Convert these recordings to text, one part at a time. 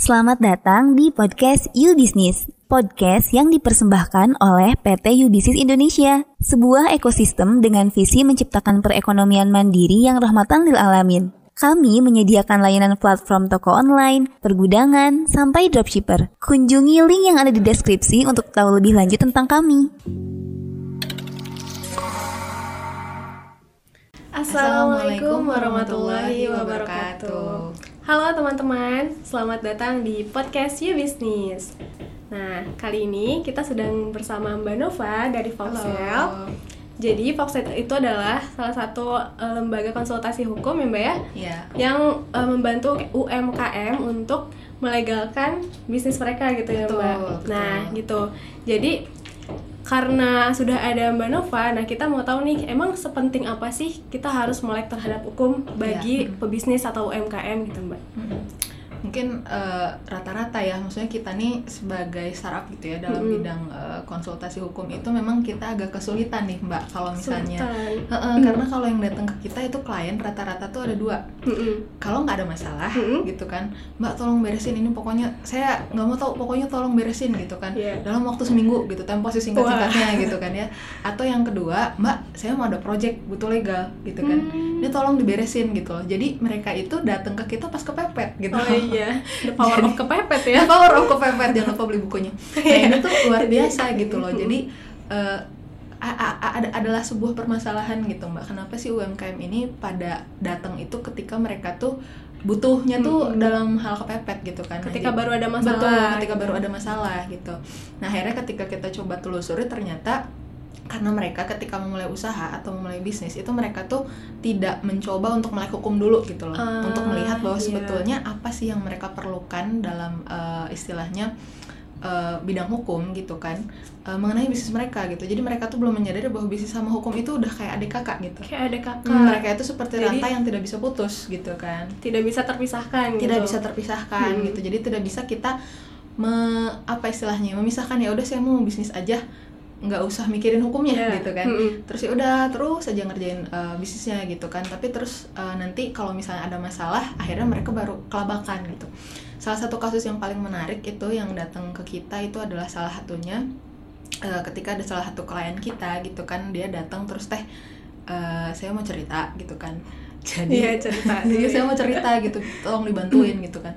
Selamat datang di podcast You Business, podcast yang dipersembahkan oleh PT You Business Indonesia, sebuah ekosistem dengan visi menciptakan perekonomian mandiri yang rahmatan lil alamin. Kami menyediakan layanan platform toko online, pergudangan, sampai dropshipper. Kunjungi link yang ada di deskripsi untuk tahu lebih lanjut tentang kami. Assalamualaikum warahmatullahi wabarakatuh. Halo teman-teman, selamat datang di podcast You Business. Nah, kali ini kita sedang bersama Mbak Nova dari Foxel. Jadi Foxel itu adalah salah satu uh, lembaga konsultasi hukum ya Mbak ya, Iya. yang uh, membantu UMKM untuk melegalkan bisnis mereka gitu ya Betul, Mbak. betul. Nah, gitu. Jadi karena sudah ada Mbak Nova, nah kita mau tahu nih, emang sepenting apa sih kita harus melek terhadap hukum bagi Iya. pebisnis atau UMKM gitu Mbak? Mm-mm. Mungkin eh, rata-rata ya, maksudnya kita nih sebagai startup gitu ya dalam Mm-mm. bidang eh, konsultasi hukum itu memang kita agak kesulitan nih Mbak kalau misalnya. Kesulitan. Heeh, Karena kalau yang datang ke kita itu klien rata-rata tuh ada dua. Mm-mm. Kalau nggak ada masalah Mm-mm. gitu kan, Mbak tolong beresin ini pokoknya saya nggak mau tahu pokoknya tolong beresin gitu kan Iya. dalam waktu seminggu gitu tempo singkat-singkatnya gitu kan ya. Atau yang kedua, Mbak saya mau ada project butuh legal gitu kan. Hmm. Ini tolong diberesin gitu loh. Jadi mereka itu datang ke kita pas kepepet gitu. Oh iya, the power of kepepet ya. ya power of kepepet jangan lupa beli bukunya nah ini tuh luar biasa gitu loh jadi eh, a- ada adalah sebuah permasalahan gitu mbak kenapa sih UMKM ini pada datang itu ketika mereka tuh butuhnya tuh Mm-mm. dalam hal kepepet gitu kan Ketika jadi- baru ada masalah. betul ketika gitu. baru ada masalah gitu nah akhirnya ketika kita coba telusuri ternyata karena mereka ketika memulai usaha atau memulai bisnis itu mereka tuh tidak mencoba untuk melek hukum dulu gitu loh Ah, untuk melihat bahwa iya. sebetulnya apa sih yang mereka perlukan dalam eh, istilahnya eh, bidang hukum gitu kan eh, mengenai bisnis mereka gitu jadi mereka tuh belum menyadari bahwa bisnis sama hukum itu udah kayak adik kakak gitu Kayak ada kakak. Hmm, mereka itu seperti Jadi- rantai yang tidak bisa putus gitu kan tidak bisa terpisahkan tidak gitu. bisa terpisahkan Hmm. gitu jadi tidak bisa kita me, apa istilahnya memisahkan ya udah saya mau bisnis aja nggak usah mikirin hukumnya Iya. gitu kan Mm-mm. terus ya udah terus aja ngerjain uh, bisnisnya gitu kan tapi terus uh, nanti kalau misalnya ada masalah akhirnya mereka baru kelabakan gitu salah satu kasus yang paling menarik itu yang datang ke kita itu adalah salah satunya uh, ketika ada salah satu klien kita gitu kan dia datang terus teh uh, saya mau cerita gitu kan Iya, jadi cerita. Jadi saya mau cerita gitu tolong dibantuin gitu kan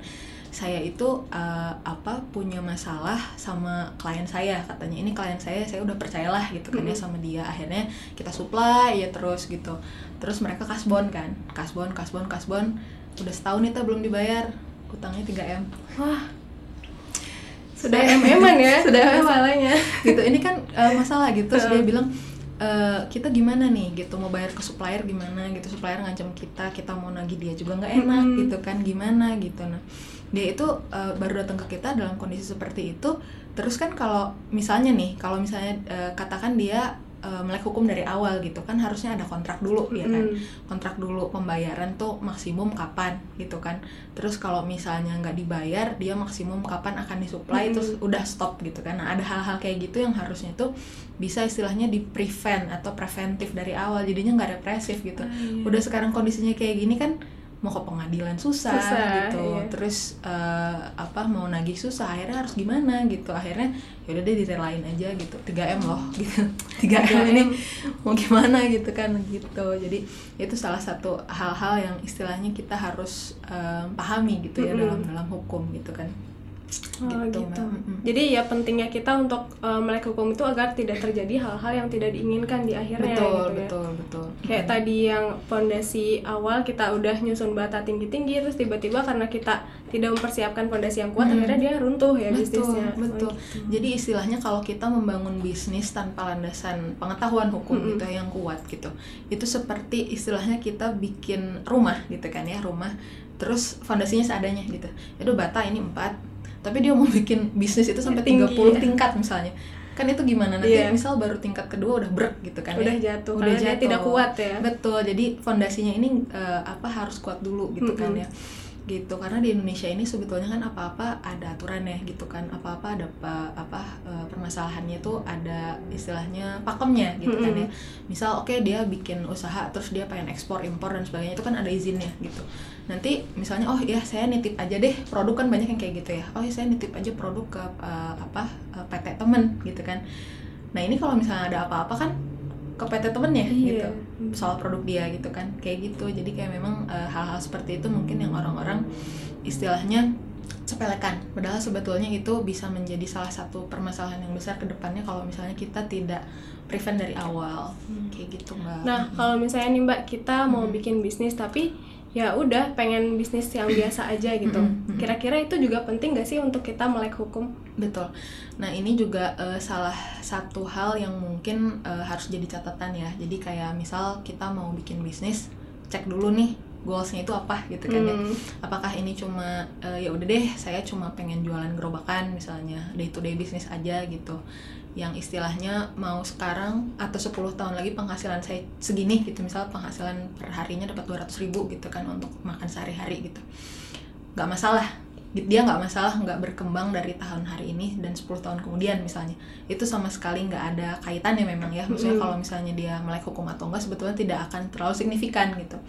saya itu uh, apa punya masalah sama klien saya katanya. Ini klien saya saya udah percayalah gitu kan ya Mm. sama dia. Akhirnya kita supply ya terus gitu. Terus mereka kasbon kan. Kasbon kasbon kasbon. Udah setahun itu belum dibayar. Utangnya 3 m. Wah. Sudah MM-an ya. Sudah masalahnya. gitu. Ini kan uh, masalah gitu. Terus dia bilang "Eh, kita gimana nih gitu mau bayar ke supplier gimana gitu supplier ngancam kita kita mau nagih dia juga nggak enak Mm-mm. gitu kan gimana gitu nah dia itu eh, baru datang ke kita dalam kondisi seperti itu terus kan kalau misalnya nih kalau misalnya eh, katakan dia eh, melek hukum dari awal gitu kan harusnya ada kontrak dulu ya kan Mm. kontrak dulu pembayaran tuh maksimum kapan gitu kan terus kalau misalnya nggak dibayar dia maksimum kapan akan disuplai Mm. terus udah stop gitu kan nah ada hal-hal kayak gitu yang harusnya tuh bisa istilahnya di prevent atau preventif dari awal jadinya nggak represif gitu Ah, iya. udah sekarang kondisinya kayak gini kan mau ke pengadilan susah, Susah, gitu. iya. terus eh, apa mau nagih susah akhirnya harus gimana gitu. Akhirnya yaudah deh direlain aja gitu. 3 m loh gitu. 3 m ini mau gimana gitu kan gitu. Jadi itu salah satu hal-hal yang istilahnya kita harus eh, pahami gitu ya Mm-mm. dalam dalam hukum gitu kan Oh, gitu. Mbak. Mm-mm. Jadi ya pentingnya kita untuk uh, melek hukum itu agar tidak terjadi hal-hal yang tidak diinginkan di akhirnya betul gitu ya. betul betul Kayak tadi yang fondasi awal kita udah nyusun bata tinggi-tinggi terus tiba-tiba karena kita tidak mempersiapkan fondasi yang kuat Hmm. akhirnya dia runtuh ya betul bisnisnya. Oh, betul gitu. jadi istilahnya kalau kita membangun bisnis tanpa landasan pengetahuan hukum Mm-mm. gitu yang kuat gitu itu seperti istilahnya kita bikin rumah gitu kan ya rumah terus fondasinya seadanya gitu itu bata ini empat tapi dia mau bikin bisnis itu sampai Tinggi, 30 ya. tingkat misalnya kan itu gimana nanti Iya. misal baru tingkat kedua udah brek gitu kan Udah ya. jatuh udah jatuh tidak kuat ya. betul jadi fondasinya ini eh, apa harus kuat dulu gitu kan Mm-mm. ya gitu karena di Indonesia ini sebetulnya kan apa-apa ada aturan ya gitu kan apa-apa ada apa, apa uh, permasalahannya tuh ada istilahnya pakemnya gitu kan ya misal oke okay, dia bikin usaha terus dia pengen ekspor impor dan sebagainya itu kan ada izinnya gitu nanti misalnya oh ya saya nitip aja deh produk kan banyak yang kayak gitu ya. Oh ya saya nitip aja produk ke uh, apa uh, PT temen gitu kan. Nah ini kalau misalnya ada apa-apa kan ke PT temennya iya. gitu soal produk dia gitu kan kayak gitu. Jadi kayak memang hal hal-hal seperti itu mungkin yang orang-orang istilahnya sepelekan. Padahal sebetulnya itu bisa menjadi salah satu permasalahan yang besar ke depannya kalau misalnya kita tidak prevent dari awal. Hmm. kayak gitu mbak. Nah kalau misalnya nih mbak kita mau hmm. bikin bisnis tapi ya udah pengen bisnis yang biasa aja gitu. Kira-kira itu juga penting gak sih untuk kita melek hukum? Betul. Nah ini juga uh, salah satu hal yang mungkin uh, harus jadi catatan ya. Jadi kayak misal kita mau bikin bisnis cek dulu nih goalsnya itu apa gitu kan ya. hmm. ya apakah ini cuma uh, ya udah deh saya cuma pengen jualan gerobakan misalnya day to day bisnis aja gitu yang istilahnya mau sekarang atau 10 tahun lagi penghasilan saya segini gitu. Misal penghasilan per harinya dapat 200 ribu gitu kan untuk makan sehari-hari gitu. Nggak masalah. Dia nggak masalah nggak berkembang dari tahun hari ini dan 10 tahun kemudian misalnya. Itu sama sekali nggak ada kaitannya memang ya. Maksudnya mm. kalau misalnya dia melek hukum atau enggak sebetulnya tidak akan terlalu signifikan gitu.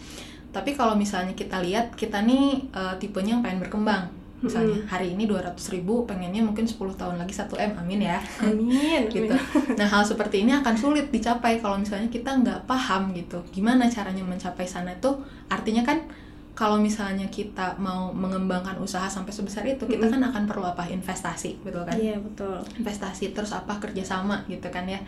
Tapi kalau misalnya kita lihat kita nih uh, tipenya yang pengen berkembang misalnya. Hmm. hari ini 200 ribu pengennya mungkin 10 tahun lagi 1 M amin ya. Amin gitu. nah hal seperti ini akan sulit dicapai kalau misalnya kita nggak paham gitu. Gimana caranya mencapai sana itu? Artinya kan kalau misalnya kita mau mengembangkan usaha sampai sebesar itu kita kan akan perlu apa? Investasi betul kan? Iya betul. Investasi terus apa? Kerjasama gitu kan ya.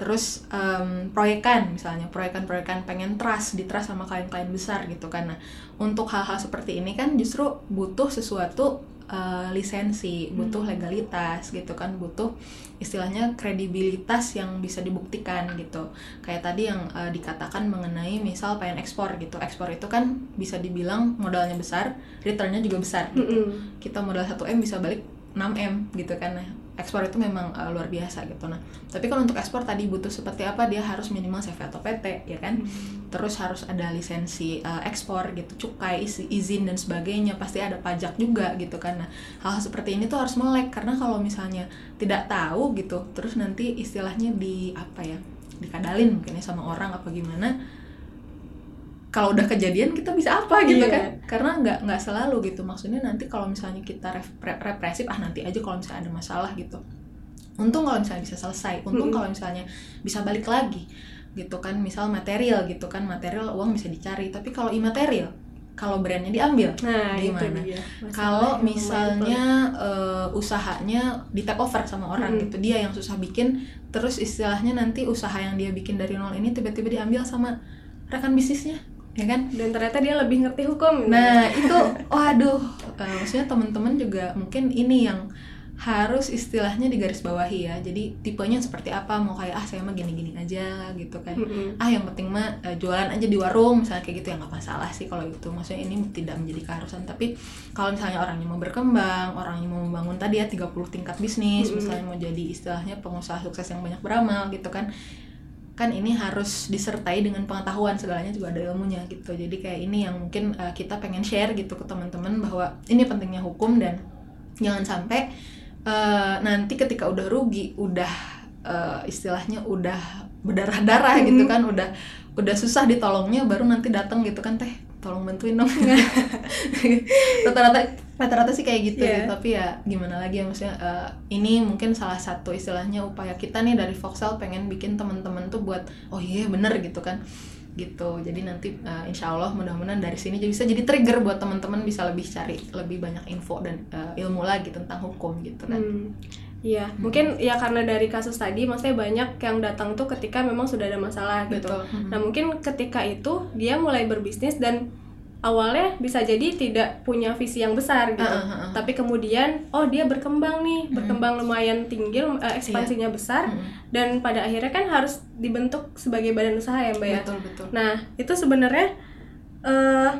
Terus um, proyekan misalnya proyekan-proyekan pengen trust di trust sama klien-klien besar gitu kan. Nah untuk hal-hal seperti ini kan justru butuh sesuatu uh, lisensi, butuh hmm. legalitas gitu kan, butuh istilahnya kredibilitas yang bisa dibuktikan gitu. Kayak tadi yang uh, dikatakan mengenai misal pengen ekspor gitu. Ekspor itu kan bisa dibilang modalnya besar, returnnya juga besar gitu. -hmm. Kita modal 1M bisa balik 6M gitu kan. Nah, ekspor itu memang uh, luar biasa gitu nah tapi kalau untuk ekspor tadi butuh seperti apa dia harus minimal CV atau PT ya kan hmm. terus harus ada lisensi uh, ekspor gitu cukai izin dan sebagainya pasti ada pajak juga gitu kan nah hal, hal seperti ini tuh harus melek karena kalau misalnya tidak tahu gitu terus nanti istilahnya di apa ya dikadalin mungkin ya sama orang apa gimana kalau udah kejadian kita bisa apa gitu yeah. kan? Karena nggak nggak selalu gitu. Maksudnya nanti kalau misalnya kita represif ah nanti aja kalau misalnya ada masalah gitu. Untung kalau misalnya bisa selesai. Untung -hmm. kalau misalnya bisa balik lagi gitu kan. Misal material gitu kan. Material uang bisa dicari. Tapi kalau imaterial kalau brandnya diambil nah, gimana? Kalau misalnya uh, usahanya di take over sama orang -hmm. gitu. Dia yang susah bikin terus istilahnya nanti usaha yang dia bikin dari nol ini tiba-tiba diambil sama rekan bisnisnya ya kan? Dan ternyata dia lebih ngerti hukum nah itu waduh. Uh, maksudnya teman-teman juga mungkin ini yang harus istilahnya digaris bawahi ya. Jadi tipenya seperti apa? Mau kayak ah saya mah gini-gini aja gitu kan. Mm-hmm. ah yang penting mah uh, jualan aja di warung misalnya kayak gitu ya nggak masalah sih kalau itu. Maksudnya ini tidak menjadi keharusan. Tapi kalau misalnya orangnya mau berkembang orangnya mau membangun tadi ya 30 tingkat bisnis mm-hmm. misalnya mau jadi istilahnya pengusaha sukses yang banyak beramal gitu kan kan ini harus disertai dengan pengetahuan segalanya juga ada ilmunya gitu. Jadi kayak ini yang mungkin uh, kita pengen share gitu ke teman-teman bahwa ini pentingnya hukum dan jangan sampai uh, nanti ketika udah rugi udah uh, istilahnya udah berdarah-darah gitu kan udah udah susah ditolongnya baru nanti datang gitu kan teh tolong bantuin dong rata-rata rata-rata sih kayak gitu yeah. tapi ya gimana lagi ya maksudnya uh, ini mungkin salah satu istilahnya upaya kita nih dari Voxel pengen bikin teman-teman tuh buat oh iya yeah, bener gitu kan gitu jadi nanti uh, insya Allah mudah-mudahan dari sini bisa jadi trigger buat teman-teman bisa lebih cari lebih banyak info dan uh, ilmu lagi tentang hukum gitu kan hmm. Iya, hmm. mungkin ya karena dari kasus tadi, maksudnya banyak yang datang tuh ketika memang sudah ada masalah gitu. Hmm. Nah mungkin ketika itu dia mulai berbisnis dan awalnya bisa jadi tidak punya visi yang besar gitu, uh, uh, uh. tapi kemudian oh dia berkembang nih, hmm. berkembang lumayan tinggi, uh, ekspansinya yeah. besar, hmm. dan pada akhirnya kan harus dibentuk sebagai badan usaha ya mbak ya. Betul betul. Nah itu sebenarnya uh,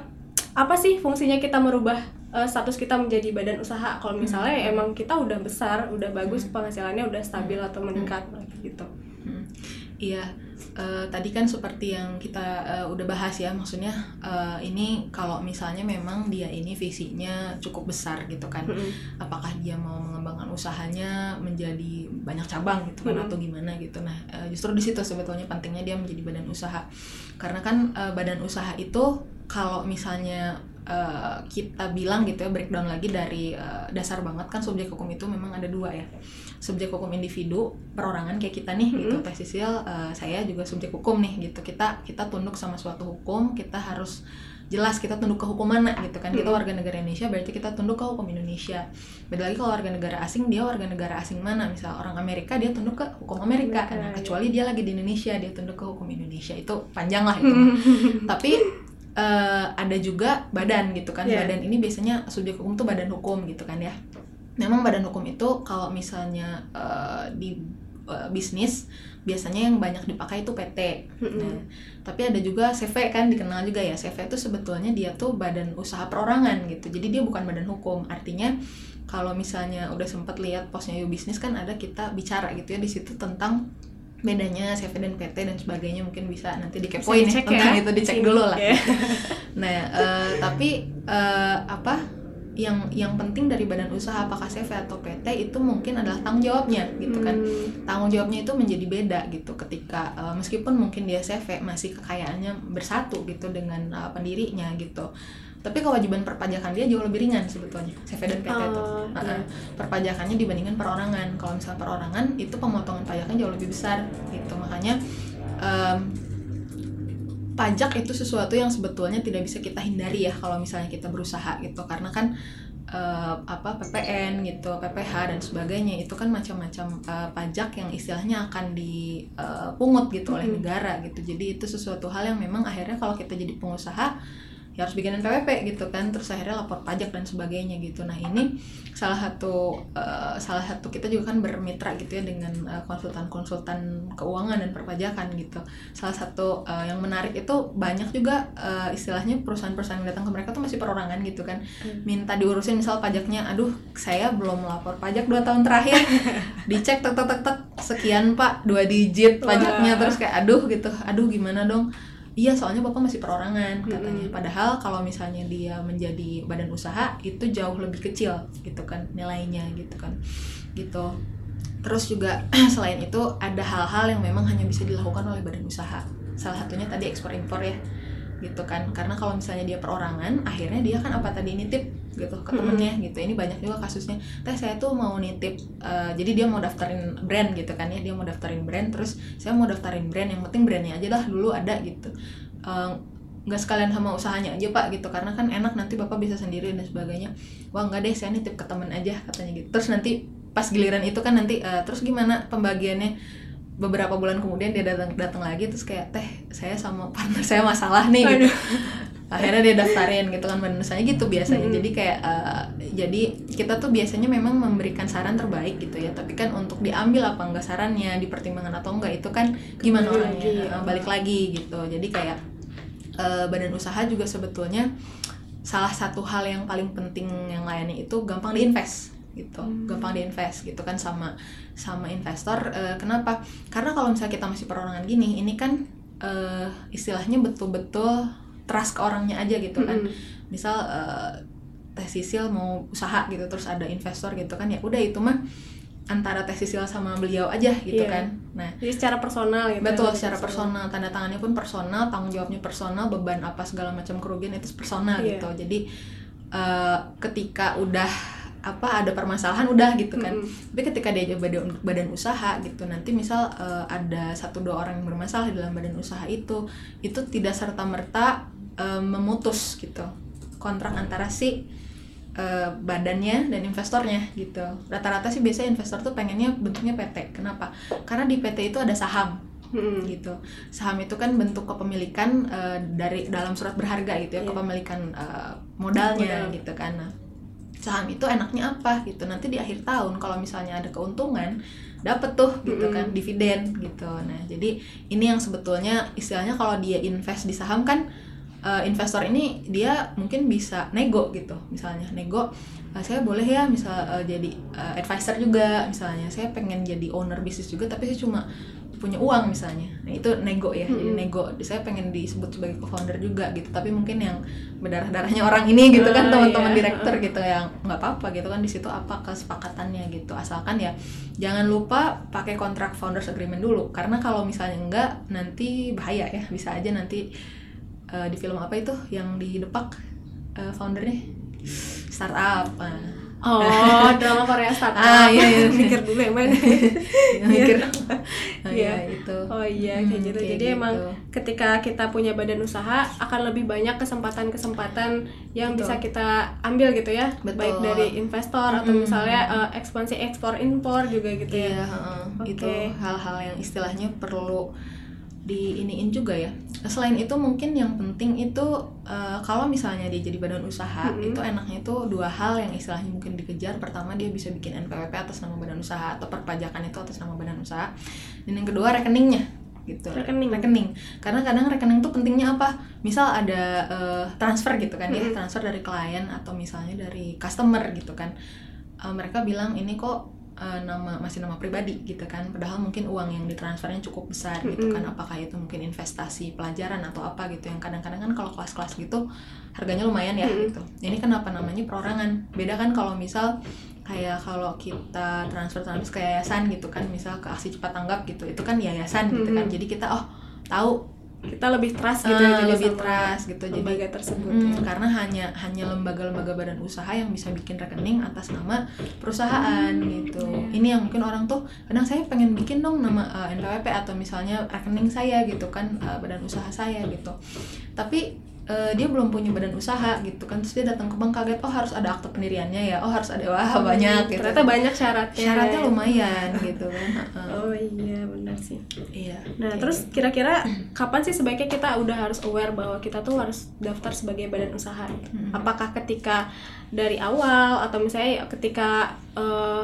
apa sih fungsinya kita merubah uh, status kita menjadi badan usaha kalau misalnya hmm. emang kita udah besar udah bagus hmm. penghasilannya udah stabil atau meningkat hmm. gitu hmm. Iya, uh, tadi kan seperti yang kita uh, udah bahas ya, maksudnya uh, ini kalau misalnya memang dia ini visinya cukup besar gitu kan, mm-hmm. apakah dia mau mengembangkan usahanya menjadi banyak cabang gitu kan mm-hmm. atau gimana gitu. Nah, uh, justru di situ sebetulnya pentingnya dia menjadi badan usaha, karena kan uh, badan usaha itu kalau misalnya uh, kita bilang gitu ya breakdown lagi dari uh, dasar banget kan subjek hukum itu memang ada dua ya subjek hukum individu perorangan kayak kita nih mm -hmm. gitu sisil uh, saya juga subjek hukum nih gitu. Kita kita tunduk sama suatu hukum kita harus jelas kita tunduk ke hukum mana gitu kan. Kita warga negara Indonesia berarti kita tunduk ke hukum Indonesia. Beda lagi kalau warga negara asing dia warga negara asing mana? Misal orang Amerika dia tunduk ke hukum Amerika. Nah, kecuali dia lagi di Indonesia dia tunduk ke hukum Indonesia. Itu panjang lah itu. Tapi uh, ada juga badan gitu kan. Yeah. badan ini biasanya subjek hukum tuh badan hukum gitu kan ya memang badan hukum itu kalau misalnya uh, di uh, bisnis biasanya yang banyak dipakai itu PT. Mm-hmm. Nah, tapi ada juga CV kan dikenal juga ya. CV itu sebetulnya dia tuh badan usaha perorangan gitu. Jadi dia bukan badan hukum. Artinya kalau misalnya udah sempat lihat posnya You Business kan ada kita bicara gitu ya di situ tentang bedanya CV dan PT dan sebagainya mungkin bisa nanti dikepoin ya tentang ya. itu dicek dulu lah. Yeah. nah, uh, tapi uh, apa yang yang penting dari badan usaha apakah CV atau PT itu mungkin adalah tanggung jawabnya gitu kan. Hmm. Tanggung jawabnya itu menjadi beda gitu ketika uh, meskipun mungkin dia CV masih kekayaannya bersatu gitu dengan uh, pendirinya gitu tapi kewajiban perpajakan dia jauh lebih ringan sebetulnya CV dan PT oh, itu nah, iya. perpajakannya dibandingkan perorangan kalau misalnya perorangan itu pemotongan pajaknya jauh lebih besar gitu makanya um, pajak itu sesuatu yang sebetulnya tidak bisa kita hindari ya kalau misalnya kita berusaha gitu. Karena kan uh, apa PPN gitu PPH dan sebagainya itu kan macam-macam uh, pajak yang istilahnya akan dipungut uh, gitu oleh negara gitu. Jadi itu sesuatu hal yang memang akhirnya kalau kita jadi pengusaha ya harus bikinin PWP gitu kan terus akhirnya lapor pajak dan sebagainya gitu. Nah ini salah satu uh, salah satu kita juga kan bermitra gitu ya dengan uh, konsultan-konsultan keuangan dan perpajakan gitu. Salah satu uh, yang menarik itu banyak juga uh, istilahnya perusahaan-perusahaan yang datang ke mereka tuh masih perorangan gitu kan. Hmm. minta diurusin misal pajaknya aduh saya belum lapor pajak dua tahun terakhir. Dicek tek tek tek tek sekian pak dua digit pajaknya. Terus kayak aduh gitu. Aduh gimana dong iya soalnya bapak masih perorangan katanya. Padahal kalau misalnya dia menjadi badan usaha itu jauh lebih kecil gitu kan nilainya gitu kan. Gitu. Terus juga selain itu ada hal-hal yang memang hanya bisa dilakukan oleh badan usaha. Salah satunya tadi ekspor impor ya gitu kan. Karena kalau misalnya dia perorangan akhirnya dia kan apa tadi nitip gitu ke temennya gitu. Ini banyak juga kasusnya. Teh saya tuh mau nitip uh, jadi dia mau daftarin brand gitu kan ya. Dia mau daftarin brand terus saya mau daftarin brand. Yang penting brandnya aja lah dulu ada gitu. Uh, nggak sekalian sama usahanya aja pak gitu. Karena kan enak nanti bapak bisa sendiri dan sebagainya. Wah nggak deh saya nitip ke temen aja katanya gitu. Terus nanti pas giliran itu kan nanti uh, terus gimana pembagiannya beberapa bulan kemudian dia datang datang lagi terus kayak teh saya sama partner saya masalah nih gitu. Akhirnya dia daftarin gitu kan saya gitu biasanya. Hmm. jadi kayak uh, jadi kita tuh biasanya memang memberikan saran terbaik gitu ya. Tapi kan untuk diambil apa enggak sarannya dipertimbangkan atau enggak itu kan gimana Kembali orangnya? lagi. Uh, balik lagi gitu. Jadi kayak uh, badan usaha juga sebetulnya salah satu hal yang paling penting yang lainnya itu gampang diinvest gitu hmm. gampang diinvest gitu kan sama sama investor uh, kenapa karena kalau misalnya kita masih perorangan gini ini kan uh, istilahnya betul-betul trust ke orangnya aja gitu kan hmm. misal uh, teh sisil mau usaha gitu terus ada investor gitu kan ya udah itu mah antara teh sisil sama beliau aja gitu yeah. kan nah jadi secara personal gitu betul secara personal tanda tangannya pun personal tanggung jawabnya personal beban apa segala macam kerugian itu personal yeah. gitu jadi uh, ketika udah apa ada permasalahan udah gitu kan mm-hmm. tapi ketika dia badan badan usaha gitu nanti misal uh, ada satu dua orang yang bermasalah di dalam badan usaha itu itu tidak serta merta uh, memutus gitu kontrak antara si uh, badannya dan investornya gitu rata-rata sih biasanya investor tuh pengennya bentuknya PT kenapa karena di PT itu ada saham hmm. gitu saham itu kan bentuk kepemilikan uh, dari dalam surat berharga gitu ya yeah. kepemilikan uh, modalnya Modal. gitu kan nah, saham itu enaknya apa gitu. Nanti di akhir tahun kalau misalnya ada keuntungan dapat tuh gitu kan dividen gitu. Nah jadi ini yang sebetulnya istilahnya kalau dia invest di saham kan uh, investor ini dia mungkin bisa nego gitu misalnya nego "Ah, saya boleh ya misal eh, jadi eh, advisor juga misalnya. Saya pengen jadi owner bisnis juga tapi saya cuma punya uang misalnya. Nah itu nego ya jadi Mm-mm. nego. Saya pengen disebut sebagai co-founder juga gitu tapi mungkin yang berdarah darahnya orang ini gitu kan Ah, teman-teman iya. direktur gitu yang nggak apa-apa gitu kan di situ apa kesepakatannya gitu. Asalkan ya jangan lupa pakai kontrak founders agreement dulu. Karena kalau misalnya enggak nanti bahaya ya. Bisa aja nanti eh, di film apa itu yang di depak eh, foundernya? Startup. Ah. Oh, drama Korea startup. Ah, iya, iya. Mikir dulu yang mana. Mikir oh, Iya. iya itu Oh iya, Hmm, kayak gitu. kayak Jadi gitu. emang ketika kita punya badan usaha akan lebih banyak kesempatan-kesempatan yang Betul. bisa kita ambil gitu ya, Betul. baik dari investor atau Mm-mm. misalnya eh, ekspansi ekspor impor juga gitu Iya, ya. heeh. Oke. itu hal-hal yang istilahnya perlu diiniin juga ya. Selain itu mungkin yang penting itu eh, kalau misalnya dia jadi badan usaha Mm-mm. itu enaknya itu dua hal yang istilahnya mungkin dikejar. Pertama dia bisa bikin NPWP atas nama badan usaha atau perpajakan itu atas nama badan usaha. Dan yang kedua rekeningnya gitu. Rekening. Rekening. Karena kadang rekening tuh pentingnya apa? Misal ada eh, transfer gitu kan ya, Mm-mm. transfer dari klien atau misalnya dari customer gitu kan. Eh, mereka bilang ini kok eh, nama masih nama pribadi gitu kan. Padahal mungkin uang yang ditransfernya cukup besar gitu Mm-mm. kan apakah itu mungkin investasi pelajaran atau apa gitu. Yang kadang-kadang kan kalau kelas-kelas gitu harganya lumayan ya Mm-mm. gitu. Ini kenapa namanya perorangan? Beda kan kalau misal kayak kalau kita transfer transfer ke yayasan gitu kan. Misal ke aksi cepat tanggap gitu. Itu kan yayasan gitu kan. Mm-mm. jadi kita oh tahu Kita lebih trust gitu eh, ya lebih sama trust gitu jadi lembaga tersebut Hmm, ya. karena hanya hanya lembaga-lembaga badan usaha yang bisa bikin rekening atas nama perusahaan gitu. Iya. Ini yang mungkin orang tuh kadang saya pengen bikin dong nama eh, NPWP atau misalnya rekening saya gitu kan eh, badan usaha saya gitu. Tapi eh, dia belum punya badan usaha gitu kan terus dia datang ke bank kaget oh harus ada akte pendiriannya ya oh harus ada wah banyak gitu Ternyata banyak syaratnya. syaratnya lumayan gitu kan. Oh iya, benar sih. iya Nah, Kayak terus gitu. kira-kira kapan sih sebaiknya kita udah harus aware bahwa kita tuh harus daftar sebagai badan usaha? Mm. Apakah ketika dari awal atau misalnya ketika eh,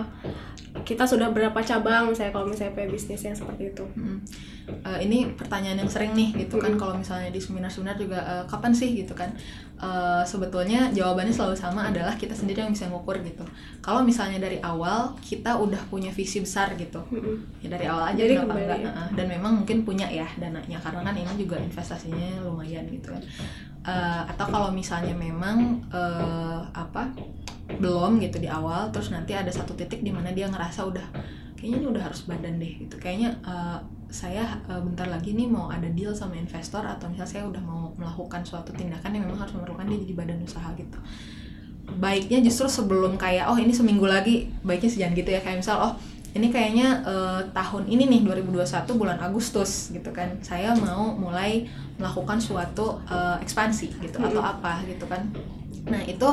kita sudah berapa cabang misalnya kalau misalnya punya bisnis yang seperti itu? Mm. Eh, ini pertanyaan yang sering nih gitu kan Mm. kalau misalnya di seminar-seminar juga eh, kapan sih gitu kan Eh, sebetulnya jawabannya selalu sama adalah kita sendiri yang bisa ngukur gitu kalau misalnya dari awal kita udah punya visi besar gitu Mm-mm. ya dari awal aja Jadi kenapa enggak Heeh. dan memang mungkin punya ya dananya karena kan ini juga investasinya lumayan gitu kan Eh, atau kalau misalnya memang eh, apa belum gitu di awal terus nanti ada satu titik di mana dia ngerasa udah kayaknya ini udah harus badan deh gitu. Kayaknya eh, saya eh, bentar lagi nih mau ada deal sama investor atau misalnya saya udah mau melakukan suatu tindakan yang memang harus memerlukan dia jadi badan usaha gitu. Baiknya justru sebelum kayak oh ini seminggu lagi baiknya sejangan gitu ya. Kayak misal oh ini kayaknya eh, tahun ini nih 2021 bulan Agustus gitu kan. Saya mau mulai melakukan suatu eh, ekspansi gitu atau apa gitu kan. Nah itu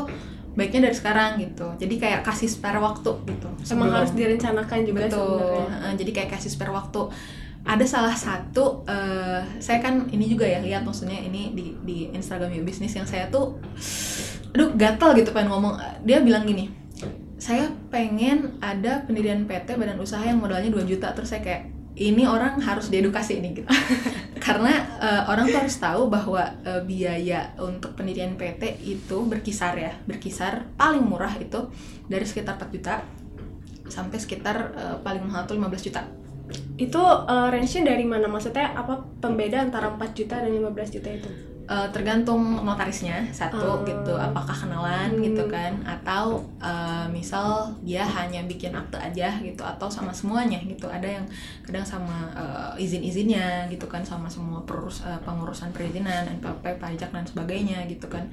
baiknya dari sekarang gitu. Jadi kayak kasih spare waktu gitu. Emang sebelum- harus direncanakan juga betul. sebenarnya. Jadi kayak kasih spare waktu. Ada salah satu eh, saya kan ini juga ya lihat maksudnya ini di di Instagram ya bisnis yang saya tuh aduh gatel gitu pengen ngomong. Dia bilang gini saya pengen ada pendirian PT badan usaha yang modalnya 2 juta. Terus saya kayak ini orang harus diedukasi ini gitu karena eh, orang tuh harus tahu bahwa eh, biaya untuk pendirian PT itu berkisar ya berkisar paling murah itu dari sekitar 4 juta sampai sekitar eh, paling mahal tuh 15 juta Itu eh, range-nya dari mana? Maksudnya apa pembeda antara 4 juta dan 15 juta itu? Eh, tergantung notarisnya satu gitu apakah kenalan Hmm. gitu kan. Atau eh, misal dia hanya bikin akte aja gitu atau sama semuanya gitu. Ada yang kadang sama eh, izin-izinnya gitu kan sama semua perurus eh, pengurusan perizinan NPWP pajak dan sebagainya gitu kan.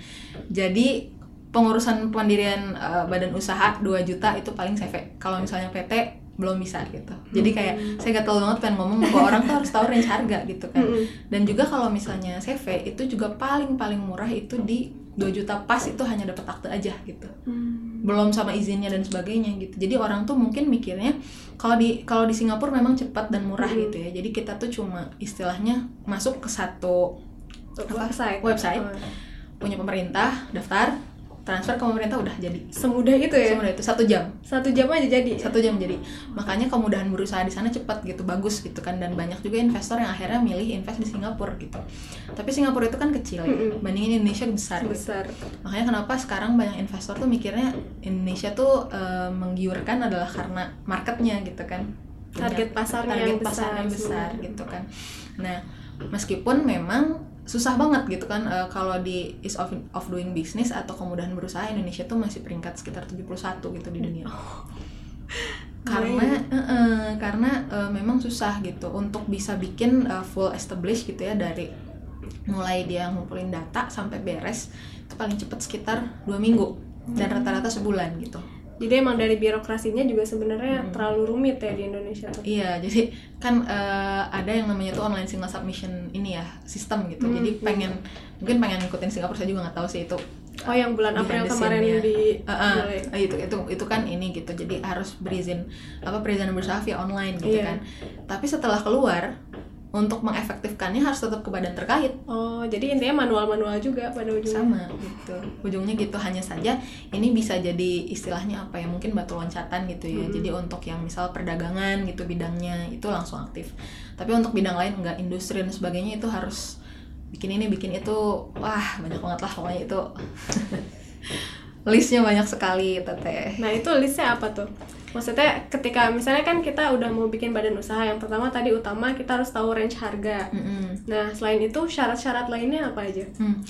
Jadi pengurusan pendirian eh, badan usaha 2 juta itu paling CV kalau misalnya PT belum bisa gitu jadi kayak Hmm. saya gatel banget pengen ngomong bahwa orang tuh harus tahu range harga gitu kan Mm-mm. dan juga kalau misalnya CV itu juga paling paling murah itu di 2 juta pas itu hanya dapat akte aja gitu Hmm. belum sama izinnya dan sebagainya gitu jadi orang tuh mungkin mikirnya kalau di kalau di Singapura memang cepat dan murah gitu ya jadi kita tuh cuma istilahnya masuk ke satu Apa? Website. Website. Punya pemerintah daftar transfer ke pemerintah udah jadi. Semudah itu ya? Semudah itu satu jam. Satu jam aja jadi? Satu jam jadi. Makanya kemudahan berusaha di sana cepat gitu bagus gitu kan. Dan banyak juga investor yang akhirnya milih invest di Singapura gitu. Tapi Singapura itu kan kecil ya Mm-mm. bandingin Indonesia besar gitu. besar. Makanya kenapa sekarang banyak investor tuh mikirnya Indonesia tuh eh, menggiurkan adalah karena marketnya gitu kan. Target pasarnya target yang besar pasarnya besar sebenarnya. gitu kan. Nah meskipun memang susah banget gitu kan eh, kalau di ease of, of doing business atau kemudahan berusaha Indonesia tuh masih peringkat sekitar 71 gitu di dunia. Karena eh, eh, karena eh, memang susah gitu untuk bisa bikin eh, full established gitu ya dari mulai dia ngumpulin data sampai beres itu paling cepat sekitar dua minggu dan rata-rata sebulan gitu jadi emang dari birokrasinya juga sebenarnya Mm. terlalu rumit ya di Indonesia tuh Iya, jadi kan eh, ada yang namanya tuh online single submission ini ya sistem gitu. Hmm, Jadi hmm. pengen mungkin pengen ngikutin Singapura saya juga nggak tahu sih itu. oh yang bulan April kemarin scene-nya. di eh, mulai. eh, itu itu itu kan ini gitu. Jadi harus berizin apa perizinan berusaha via online gitu Iya. kan. Tapi setelah keluar untuk mengefektifkannya harus tetap ke badan terkait. Oh jadi intinya manual-manual juga pada ujungnya. Sama. Gitu. Ujungnya gitu hanya saja ini bisa jadi istilahnya apa ya mungkin batu loncatan gitu ya. Mhm. jadi untuk yang misal perdagangan gitu bidangnya itu langsung aktif. Tapi untuk bidang lain enggak industri dan sebagainya itu harus bikin ini bikin itu. Wah banyak banget lah pokoknya itu listnya banyak sekali teteh Nah itu listnya apa tuh? Maksudnya ketika misalnya kan kita udah mau bikin badan usaha yang pertama tadi utama kita harus tahu range harga. Mm-mm. Nah selain itu syarat-syarat lainnya apa aja? Hmm.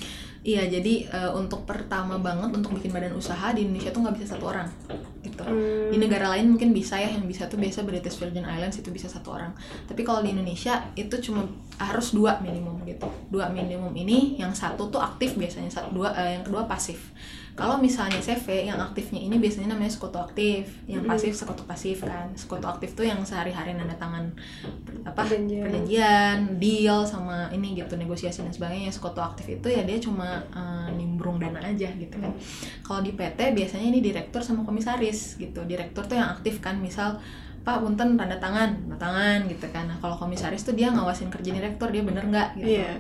Iya, jadi eh, untuk pertama banget untuk bikin badan usaha di Indonesia tuh nggak bisa satu orang, gitu. Hmm. Di negara lain mungkin bisa ya, yang bisa tuh biasa British Virgin Islands itu bisa satu orang. Tapi kalau di Indonesia itu cuma harus dua minimum gitu. Dua minimum ini, yang satu tuh aktif biasanya, satu dua, eh, yang kedua pasif. Kalau misalnya CV yang aktifnya ini biasanya namanya sekutu aktif, yang Mm. pasif sekutu pasif kan. Sekutu aktif tuh yang sehari-hari nanda tangan apa Perjanjian. perjanjian, deal sama ini gitu negosiasi dan sebagainya. Sekutu aktif itu ya dia cuma eh, nimbrung dana aja gitu kan. Kalau di PT biasanya ini direktur sama komisaris gitu. Direktur tuh yang aktif kan, misal Pak Punten tanda tangan, tanda tangan gitu kan. Nah, kalau komisaris tuh dia ngawasin kerja direktur dia bener nggak? Gitu. Iya.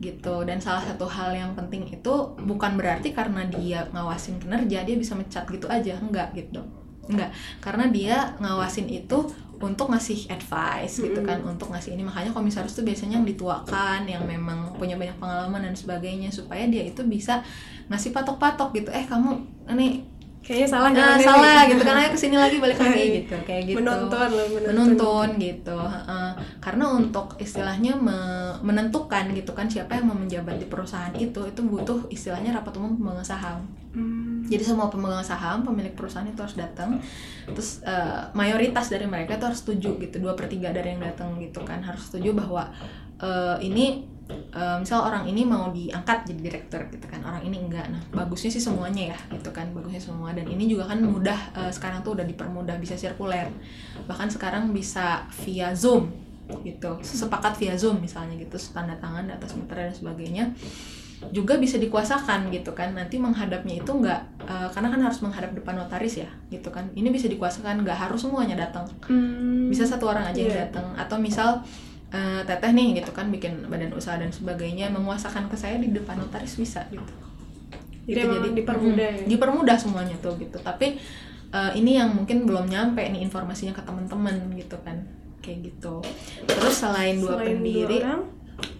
gitu. Dan salah satu hal yang penting itu bukan berarti karena dia ngawasin kinerja dia bisa mecat gitu aja. Enggak gitu. Enggak karena dia ngawasin itu untuk ngasih advice gitu kan untuk ngasih ini. Makanya komisaris tuh biasanya yang dituakan yang memang punya banyak pengalaman dan sebagainya supaya dia itu bisa ngasih patok-patok gitu. Eh kamu ini Kayaknya salah ah, jalannya salah nih. gitu kan ayo ke sini lagi balik lagi gitu kayak gitu Menonton loh, menonton. menuntun gitu heeh. karena untuk istilahnya me- menentukan gitu kan siapa yang mau menjabat di perusahaan itu itu butuh istilahnya rapat umum pemegang saham Hmm. jadi semua pemegang saham pemilik perusahaan itu harus datang terus eh, mayoritas dari mereka itu harus setuju gitu dua per tiga dari yang datang gitu kan harus setuju bahwa eh, ini eh, misal orang ini mau diangkat jadi direktur gitu kan orang ini enggak. Nah bagusnya sih semuanya ya gitu kan bagusnya semua. Dan ini juga kan mudah eh, sekarang tuh udah dipermudah bisa sirkuler. Bahkan sekarang bisa via zoom gitu. Sepakat via zoom misalnya gitu tanda tangan di atas meter dan sebagainya. Juga bisa dikuasakan gitu kan nanti menghadapnya itu enggak eh, karena kan harus menghadap depan notaris ya gitu kan. Ini bisa dikuasakan nggak harus semuanya datang. Hmm. bisa satu orang aja yang Iya. datang. Atau misal eh, teteh nih gitu kan bikin badan usaha dan sebagainya menguasakan ke saya di depan notaris bisa gitu. Jadi emang dipermudah mm, ya? dipermudah semuanya tuh gitu. Tapi eh, ini yang mungkin belum nyampe nih informasinya ke teman-teman gitu kan kayak gitu. Terus selain dua Selain pendiri dua orang,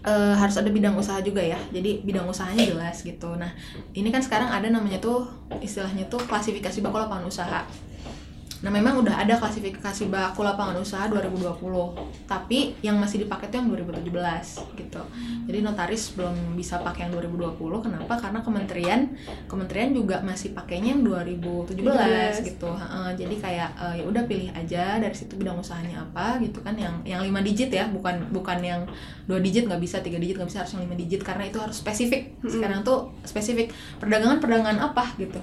eh, harus ada bidang usaha juga ya. Jadi bidang usahanya jelas gitu. Nah ini kan sekarang ada namanya tuh istilahnya tuh klasifikasi baku lapangan usaha nah memang udah ada klasifikasi baku lapangan usaha 2020 tapi yang masih dipakai tuh yang 2017 gitu. Jadi notaris belum bisa pakai yang 2020 kenapa? Karena kementerian kementerian juga masih pakainya yang 2017 17. gitu. Heeh, jadi kayak eh, ya udah pilih aja dari situ bidang usahanya apa gitu kan. Yang yang lima digit ya bukan bukan yang dua digit nggak bisa tiga digit nggak bisa harus yang lima digit karena itu harus spesifik. Sekarang tuh spesifik. Perdagangan perdagangan apa gitu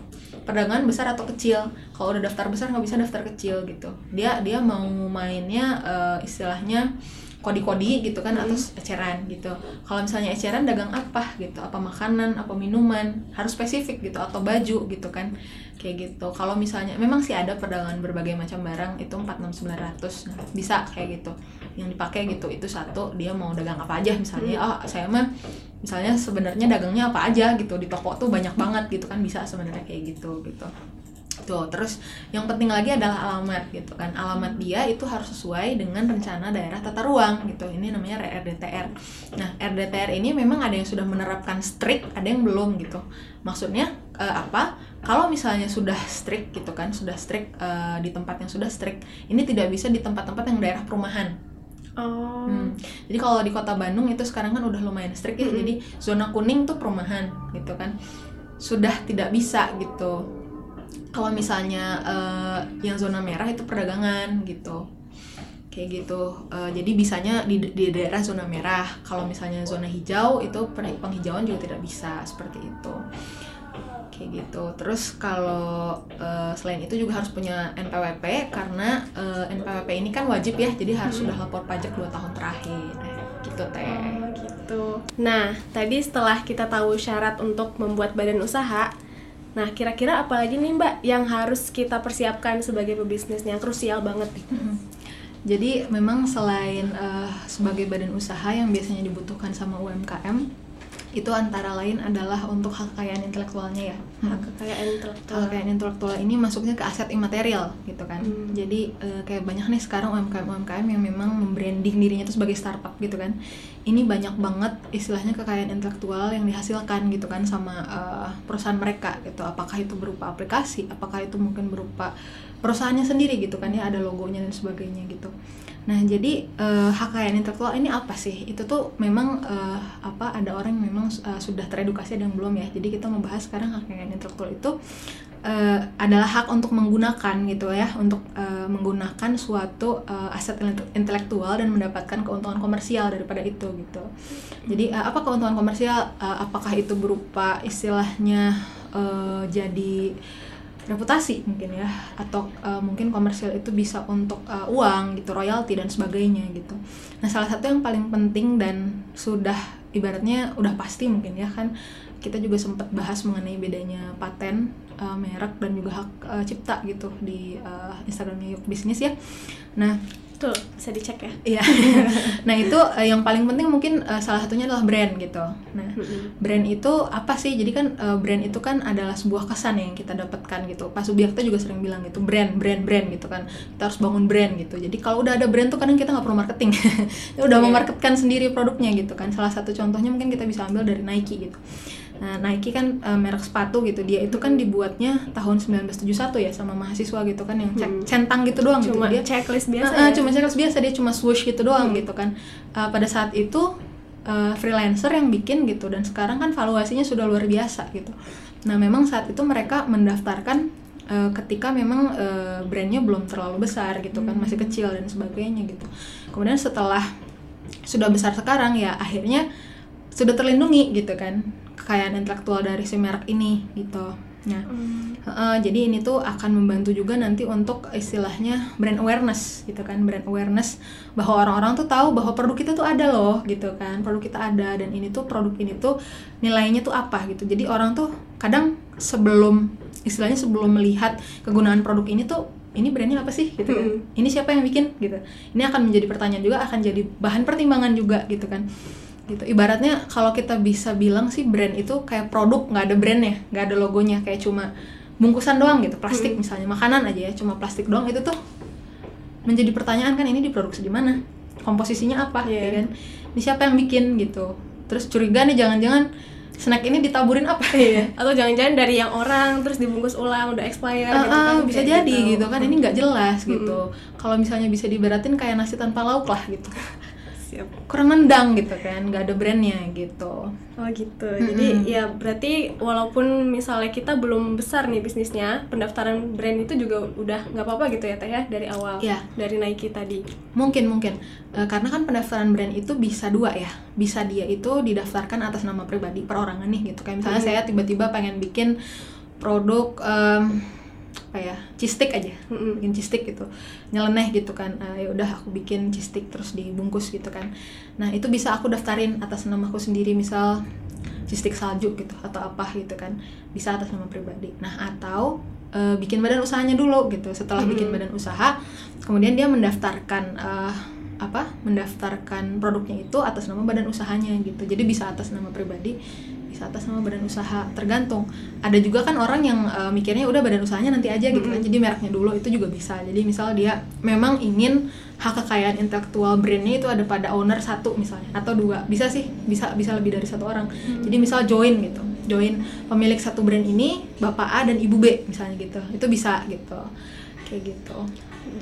perdagangan besar atau kecil. Kalau udah daftar besar nggak bisa daftar kecil gitu. Dia dia mau mainnya eh, istilahnya kodi-kodi gitu kan atau eceran gitu. Kalau misalnya eceran dagang apa gitu? Apa makanan apa minuman? Harus spesifik gitu atau baju gitu kan. Kayak gitu. Kalau misalnya memang sih ada perdagangan berbagai macam barang itu 46900 nah bisa kayak gitu. Yang dipakai gitu itu satu dia mau dagang apa aja misalnya. Oh saya mah misalnya sebenarnya dagangnya apa aja gitu. Di toko tuh banyak banget gitu kan bisa sebenarnya kayak gitu gitu Tuh, terus yang penting lagi adalah alamat gitu kan. Alamat dia itu harus sesuai dengan rencana daerah tata ruang gitu. Ini namanya RDTR. Nah, RDTR ini memang ada yang sudah menerapkan strict, ada yang belum gitu. Maksudnya eh, apa? Kalau misalnya sudah strict gitu kan, sudah strict eh, di tempat yang sudah strict, ini tidak bisa di tempat-tempat yang daerah perumahan. Oh. Hmm. Jadi kalau di kota Bandung itu sekarang kan udah lumayan strict ya. Mm-mm. Jadi zona kuning tuh perumahan gitu kan. Sudah tidak bisa gitu. Kalau misalnya eh, yang zona merah itu perdagangan gitu. Kayak gitu. Eh, jadi bisanya di, di daerah zona merah. Kalau misalnya zona hijau itu penghijauan juga tidak bisa seperti itu. Kayak gitu. Terus kalau eh, selain itu juga harus punya NPWP karena eh, NPWP ini kan wajib ya. Jadi harus sudah lapor pajak 2 tahun terakhir. Gitu teh. Oh, gitu. Nah, tadi setelah kita tahu syarat untuk membuat badan usaha, nah kira-kira apa lagi nih Mbak yang harus kita persiapkan sebagai pebisnisnya krusial banget nih? Mm-mm. Jadi memang selain eh, sebagai badan usaha yang biasanya dibutuhkan sama UMKM itu antara lain adalah untuk hak kekayaan intelektualnya ya. Hak kekayaan intelektual. Hak kekayaan intelektual ini masuknya ke aset imaterial gitu kan. Hmm. Jadi eh, kayak banyak nih sekarang UMKM UMKM yang memang membranding dirinya itu sebagai startup gitu kan. Ini banyak banget istilahnya kekayaan intelektual yang dihasilkan gitu kan sama eh, perusahaan mereka gitu. Apakah itu berupa aplikasi, apakah itu mungkin berupa perusahaannya sendiri gitu kan ya ada logonya dan sebagainya gitu. Nah, jadi eh, hak kekayaan intelektual ini apa sih? Itu tuh memang eh, apa ada orang yang memang eh, sudah teredukasi yang belum ya. Jadi kita membahas sekarang hak kekayaan intelektual itu eh, adalah hak untuk menggunakan gitu ya, untuk eh, menggunakan suatu eh, aset inte- intelektual dan mendapatkan keuntungan komersial daripada itu gitu. Jadi eh, apa keuntungan komersial? Eh, apakah itu berupa istilahnya eh, jadi reputasi mungkin ya atau uh, mungkin komersial itu bisa untuk uh, uang gitu royalti dan sebagainya gitu. Nah salah satu yang paling penting dan sudah ibaratnya udah pasti mungkin ya kan kita juga sempat bahas mengenai bedanya paten uh, merek dan juga hak uh, cipta gitu di uh, Instagramnya Yuk Bisnis ya. Nah Tuh, bisa dicek ya. Iya. nah itu eh, yang paling penting mungkin eh, salah satunya adalah brand gitu. Nah Mm-mm. brand itu apa sih? Jadi kan eh, brand itu kan adalah sebuah kesan yang kita dapatkan gitu. Pak Subiakta juga sering bilang gitu, brand, brand, brand gitu kan. Kita harus bangun brand gitu. Jadi kalau udah ada brand tuh kadang kita nggak perlu marketing, udah Iya. memarketkan sendiri produknya gitu kan. Salah satu contohnya mungkin kita bisa ambil dari Nike gitu. Nah, Nike kan eh, merek sepatu gitu. Dia itu kan dibuatnya tahun 1971 ya sama mahasiswa gitu kan yang cek- Hmm. centang gitu doang gitu. Cuma Dia checklist biasa ah, ya. cuma checklist biasa dia cuma swoosh gitu doang Hmm. gitu kan Uh, pada saat itu uh, freelancer yang bikin gitu dan sekarang kan valuasinya sudah luar biasa gitu nah memang saat itu mereka mendaftarkan uh, ketika memang uh, brandnya belum terlalu besar gitu kan masih kecil dan sebagainya gitu kemudian setelah sudah besar sekarang ya akhirnya sudah terlindungi gitu kan kekayaan intelektual dari si merek ini gitu. Nah Hmm. Heeh, jadi ini tuh akan membantu juga nanti untuk istilahnya brand awareness gitu kan. Brand awareness bahwa orang-orang tuh tahu bahwa produk kita tuh ada loh gitu kan. Produk kita ada dan ini tuh produk ini tuh nilainya tuh apa gitu. Jadi orang tuh kadang sebelum istilahnya sebelum melihat kegunaan produk ini tuh ini brandnya apa sih? gitu kan. Mm-mm. ini siapa yang bikin? gitu. Ini akan menjadi pertanyaan juga akan jadi bahan pertimbangan juga gitu kan gitu ibaratnya kalau kita bisa bilang sih brand itu kayak produk nggak ada brandnya nggak ada logonya kayak cuma bungkusan doang gitu plastik Mm. misalnya makanan aja ya cuma plastik doang itu tuh menjadi pertanyaan kan ini diproduksi di mana komposisinya apa Iya. ya kan ini siapa yang bikin gitu terus curiga nih jangan-jangan snack ini ditaburin apa Iya. Atau jangan-jangan dari yang orang terus dibungkus ulang udah expired Ah, gitu ah, kan. bisa kayak jadi gitu, kan ini nggak jelas Mm-mm. gitu kalau misalnya bisa diberatin kayak nasi tanpa lauk lah gitu Siap. kurang nendang gitu kan nggak ada brandnya gitu Oh gitu. Mm-mm. Jadi ya berarti walaupun misalnya kita belum besar nih bisnisnya, pendaftaran brand itu juga udah nggak apa-apa gitu ya teh ya dari awal. Iya. Dari Nike tadi. mungkin mungkin Eh, karena kan pendaftaran brand itu bisa dua ya bisa dia itu didaftarkan atas nama pribadi perorangan nih gitu kayak misalnya Mhm. saya tiba-tiba pengen bikin produk em, apa ya cistik aja. Mm-mm. bikin cistik gitu. Nyeleneh gitu kan. Ah, ya udah aku bikin cistik terus dibungkus gitu kan. Nah itu bisa aku daftarin atas nama aku sendiri misal cistik salju gitu atau apa gitu kan. Bisa atas nama pribadi. Nah atau eh, bikin badan usahanya dulu gitu. Setelah Mhm. bikin badan usaha kemudian dia mendaftarkan eh, apa mendaftarkan produknya itu atas nama badan usahanya gitu. Jadi bisa atas nama pribadi bisa atas nama badan usaha tergantung. Ada juga kan orang yang eh, mikirnya udah badan usahanya nanti aja gitu kan. Mhm. jadi mereknya dulu itu juga bisa. Jadi misal dia memang ingin hak kekayaan intelektual brandnya itu ada pada owner satu misalnya atau dua. Bisa sih bisa bisa lebih dari satu orang. Jadi misal join gitu join pemilik satu brand ini bapak A dan ibu B misalnya gitu. Itu bisa gitu kayak gitu.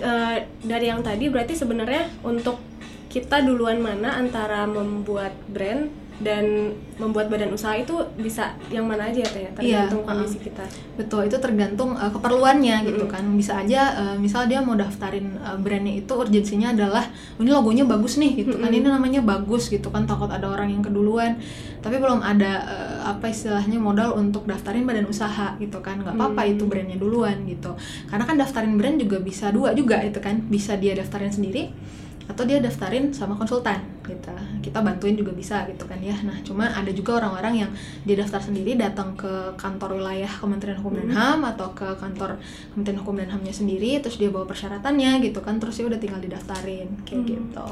Eh, dari yang tadi berarti sebenarnya untuk kita duluan mana antara membuat brand dan membuat badan usaha itu bisa yang mana aja ya Teh? Iya, tergantung uh-uh. kondisi kita Betul, itu tergantung uh, keperluannya gitu Mm-mm. kan. Bisa aja uh, misal dia mau daftarin uh, brandnya itu urgensinya adalah "Oh, ini logonya bagus nih gitu kan. Mm-mm. Ini namanya bagus gitu kan takut ada orang yang keduluan. Tapi belum ada uh, apa istilahnya modal untuk daftarin badan usaha gitu kan. nggak apa-apa Hmm. itu brandnya duluan gitu. Karena kan daftarin brand juga bisa dua juga itu kan. Bisa dia daftarin sendiri atau dia daftarin sama konsultan gitu kita bantuin juga bisa gitu kan ya nah cuma ada juga orang-orang yang dia daftar sendiri datang ke kantor wilayah Kementerian Hukum dan Hmm. HAM atau ke kantor Kementerian Hukum dan HAM-nya sendiri terus dia bawa persyaratannya gitu kan terus ya udah tinggal didaftarin kayak Hmm. gitu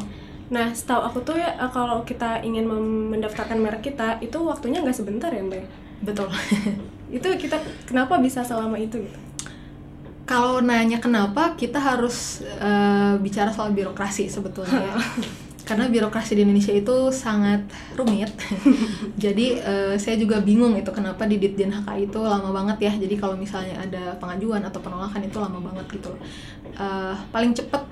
nah setahu aku tuh ya eh, kalau kita ingin mendaftarkan merek kita itu waktunya nggak sebentar ya mbak betul itu kita kenapa bisa selama itu gitu kalau nanya kenapa kita harus eh, bicara soal birokrasi sebetulnya ya. karena birokrasi di Indonesia itu sangat rumit. Jadi eh, saya juga bingung itu kenapa di Ditjen HK itu lama banget ya. Jadi kalau misalnya ada pengajuan atau penolakan itu lama banget gitu. Eh, paling cepet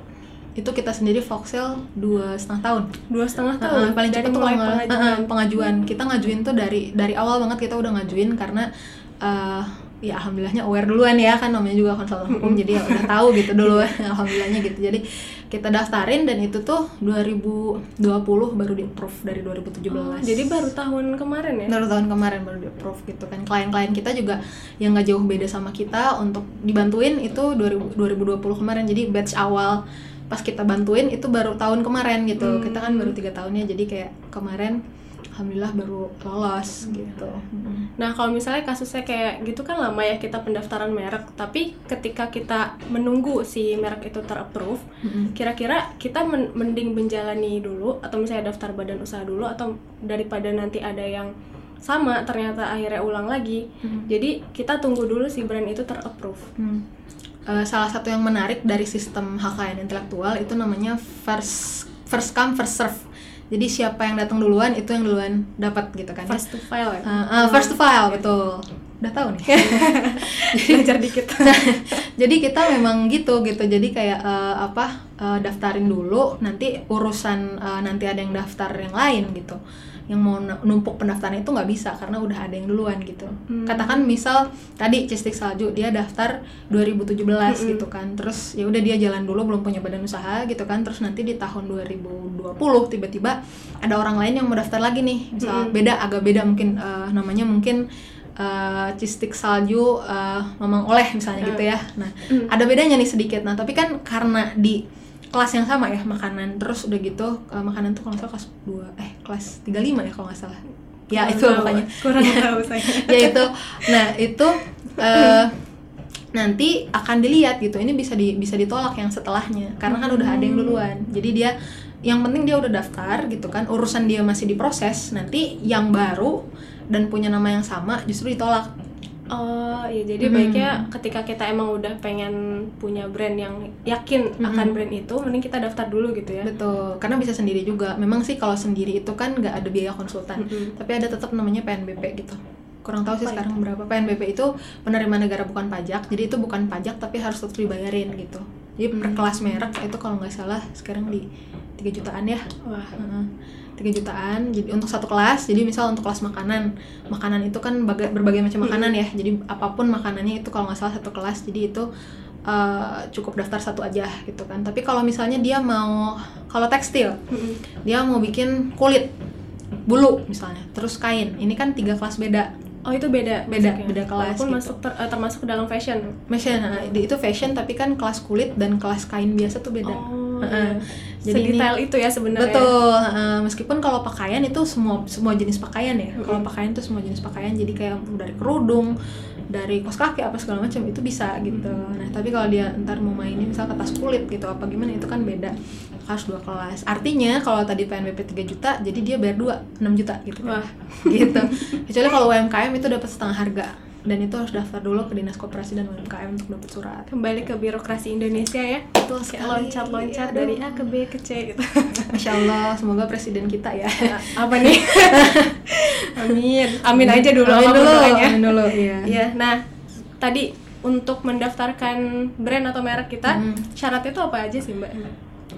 itu kita sendiri Foxel dua setengah tahun. Dua setengah tahun? paling dari cepet tuh pengajuan. pengajuan pengajuan. Kita ngajuin tuh dari dari awal banget kita udah ngajuin karena eh, ya alhamdulillahnya aware duluan ya kan namanya juga konsultan hukum jadi ya udah tahu gitu duluan alhamdulillahnya gitu. Jadi kita daftarin dan itu tuh 2020 baru di approve dari 2017 Oh, jadi baru tahun kemarin ya? Baru tahun kemarin baru di approve gitu kan. Klien-klien kita juga yang nggak jauh beda sama kita untuk dibantuin itu 2000 2020 kemarin. Jadi batch awal pas kita bantuin itu baru tahun kemarin gitu. Hmm. kita kan baru tiga tahunnya jadi kayak kemarin alhamdulillah baru lolos gitu Mm. Nah, kalau misalnya kasusnya kayak gitu kan lama ya kita pendaftaran merek, tapi ketika kita menunggu si merek itu terapprove, Mm-mm. kira-kira kita men- mending menjalani dulu atau misalnya daftar badan usaha dulu atau daripada nanti ada yang sama ternyata akhirnya ulang lagi. Mm. Jadi kita tunggu dulu si brand itu terapprove. Hmm. Eh, salah satu yang menarik dari sistem HKN intelektual itu namanya first first come first serve. Jadi siapa yang datang duluan itu yang duluan dapat gitu kan. ya. First to file ya. Uh, uh, first to file betul. Udah tahu nih. Belajar dikit. jadi kita memang gitu gitu. Jadi kayak eh, apa eh, daftarin dulu nanti urusan eh, nanti ada yang daftar yang lain gitu. Yang mau numpuk pendaftaran itu nggak bisa karena udah ada yang duluan gitu. Hmm. Katakan misal tadi Cistik Salju dia daftar 2017 Mm-mm. gitu kan. Terus ya udah dia jalan dulu belum punya badan usaha gitu kan. Terus nanti di tahun 2020 tiba-tiba ada orang lain yang mau daftar lagi nih. Misal Mm-mm. beda agak beda mungkin eh, namanya mungkin eh, Cistik Salju eh, Mamang Oleh misalnya gitu ya. Nah, Hmm. ada bedanya nih sedikit. Nah, tapi kan karena di kelas yang sama ya makanan. Terus udah gitu eh, makanan tuh kalau nggak salah kelas 2 eh kelas 35 ya kalau nggak salah. Ya Kurang itu tahu, makanya kurang tahu saya. ya itu. Nah itu eh, nanti akan dilihat gitu. Ini bisa di bisa ditolak yang setelahnya karena kan udah ada yang duluan. Jadi dia yang penting dia udah daftar gitu kan urusan dia masih diproses nanti yang baru dan punya nama yang sama justru ditolak Oh iya jadi Hmm. baiknya ketika kita emang udah pengen punya brand yang yakin akan Hmm. brand itu, mending kita daftar dulu gitu ya. betul karena bisa sendiri juga memang sih kalau sendiri itu kan nggak ada biaya konsultan Mm-mm. tapi ada tetap namanya PNBP gitu kurang tahu sih Apa sekarang berapa PNBP itu penerima negara bukan pajak jadi itu bukan pajak tapi harus tetap dibayarin gitu jadi per Hmm. kelas merek itu kalau nggak salah sekarang di 3 jutaan ya Wah. Heeh. 3 jutaan jadi untuk satu kelas jadi misal untuk kelas makanan. Makanan itu kan baga- berbagai macam makanan ya jadi apa pun makanannya itu kalau nggak salah satu kelas jadi itu eh, cukup daftar satu aja gitu kan. Tapi kalau misalnya dia mau kalau tekstil dia mau bikin kulit bulu misalnya terus kain ini kan tiga kelas beda Oh itu beda, Beda, masuknya. beda kelas Walaupun gitu. masuk ter- eh, termasuk dalam fashion. Fashion, nah, itu fashion tapi kan kelas kulit dan kelas kain biasa tuh beda. Oh, Heeh. iya. Jadi Sedetail itu ya sebenarnya. Betul, heeh. meskipun kalau pakaian itu semua semua jenis pakaian ya. Kalau pakaian tuh semua jenis pakaian, jadi kayak dari kerudung, dari kaos kaki apa segala macam itu bisa gitu. Nah tapi kalau dia ntar mau mainin misal ke tas kulit gitu apa gimana itu kan beda harus dua kelas. Artinya kalau tadi PNBP 3 juta, jadi dia bayar dua 6 juta gitu kan. Wah. gitu. Kecuali kalau UMKM itu dapat setengah harga dan itu harus daftar dulu ke dinas koperasi dan UMKM untuk dapat surat. Kembali ke birokrasi Indonesia ya. Betul Kayak sekali. loncat-loncat dari A ke B ke C gitu. Masya Allah, semoga presiden kita ya. Apa nih? Amin. Amin aja dulu Amin dulu, amin dulu, iya. Iya, nah tadi untuk mendaftarkan brand atau merek kita, Hmm. syaratnya itu apa aja sih Mbak?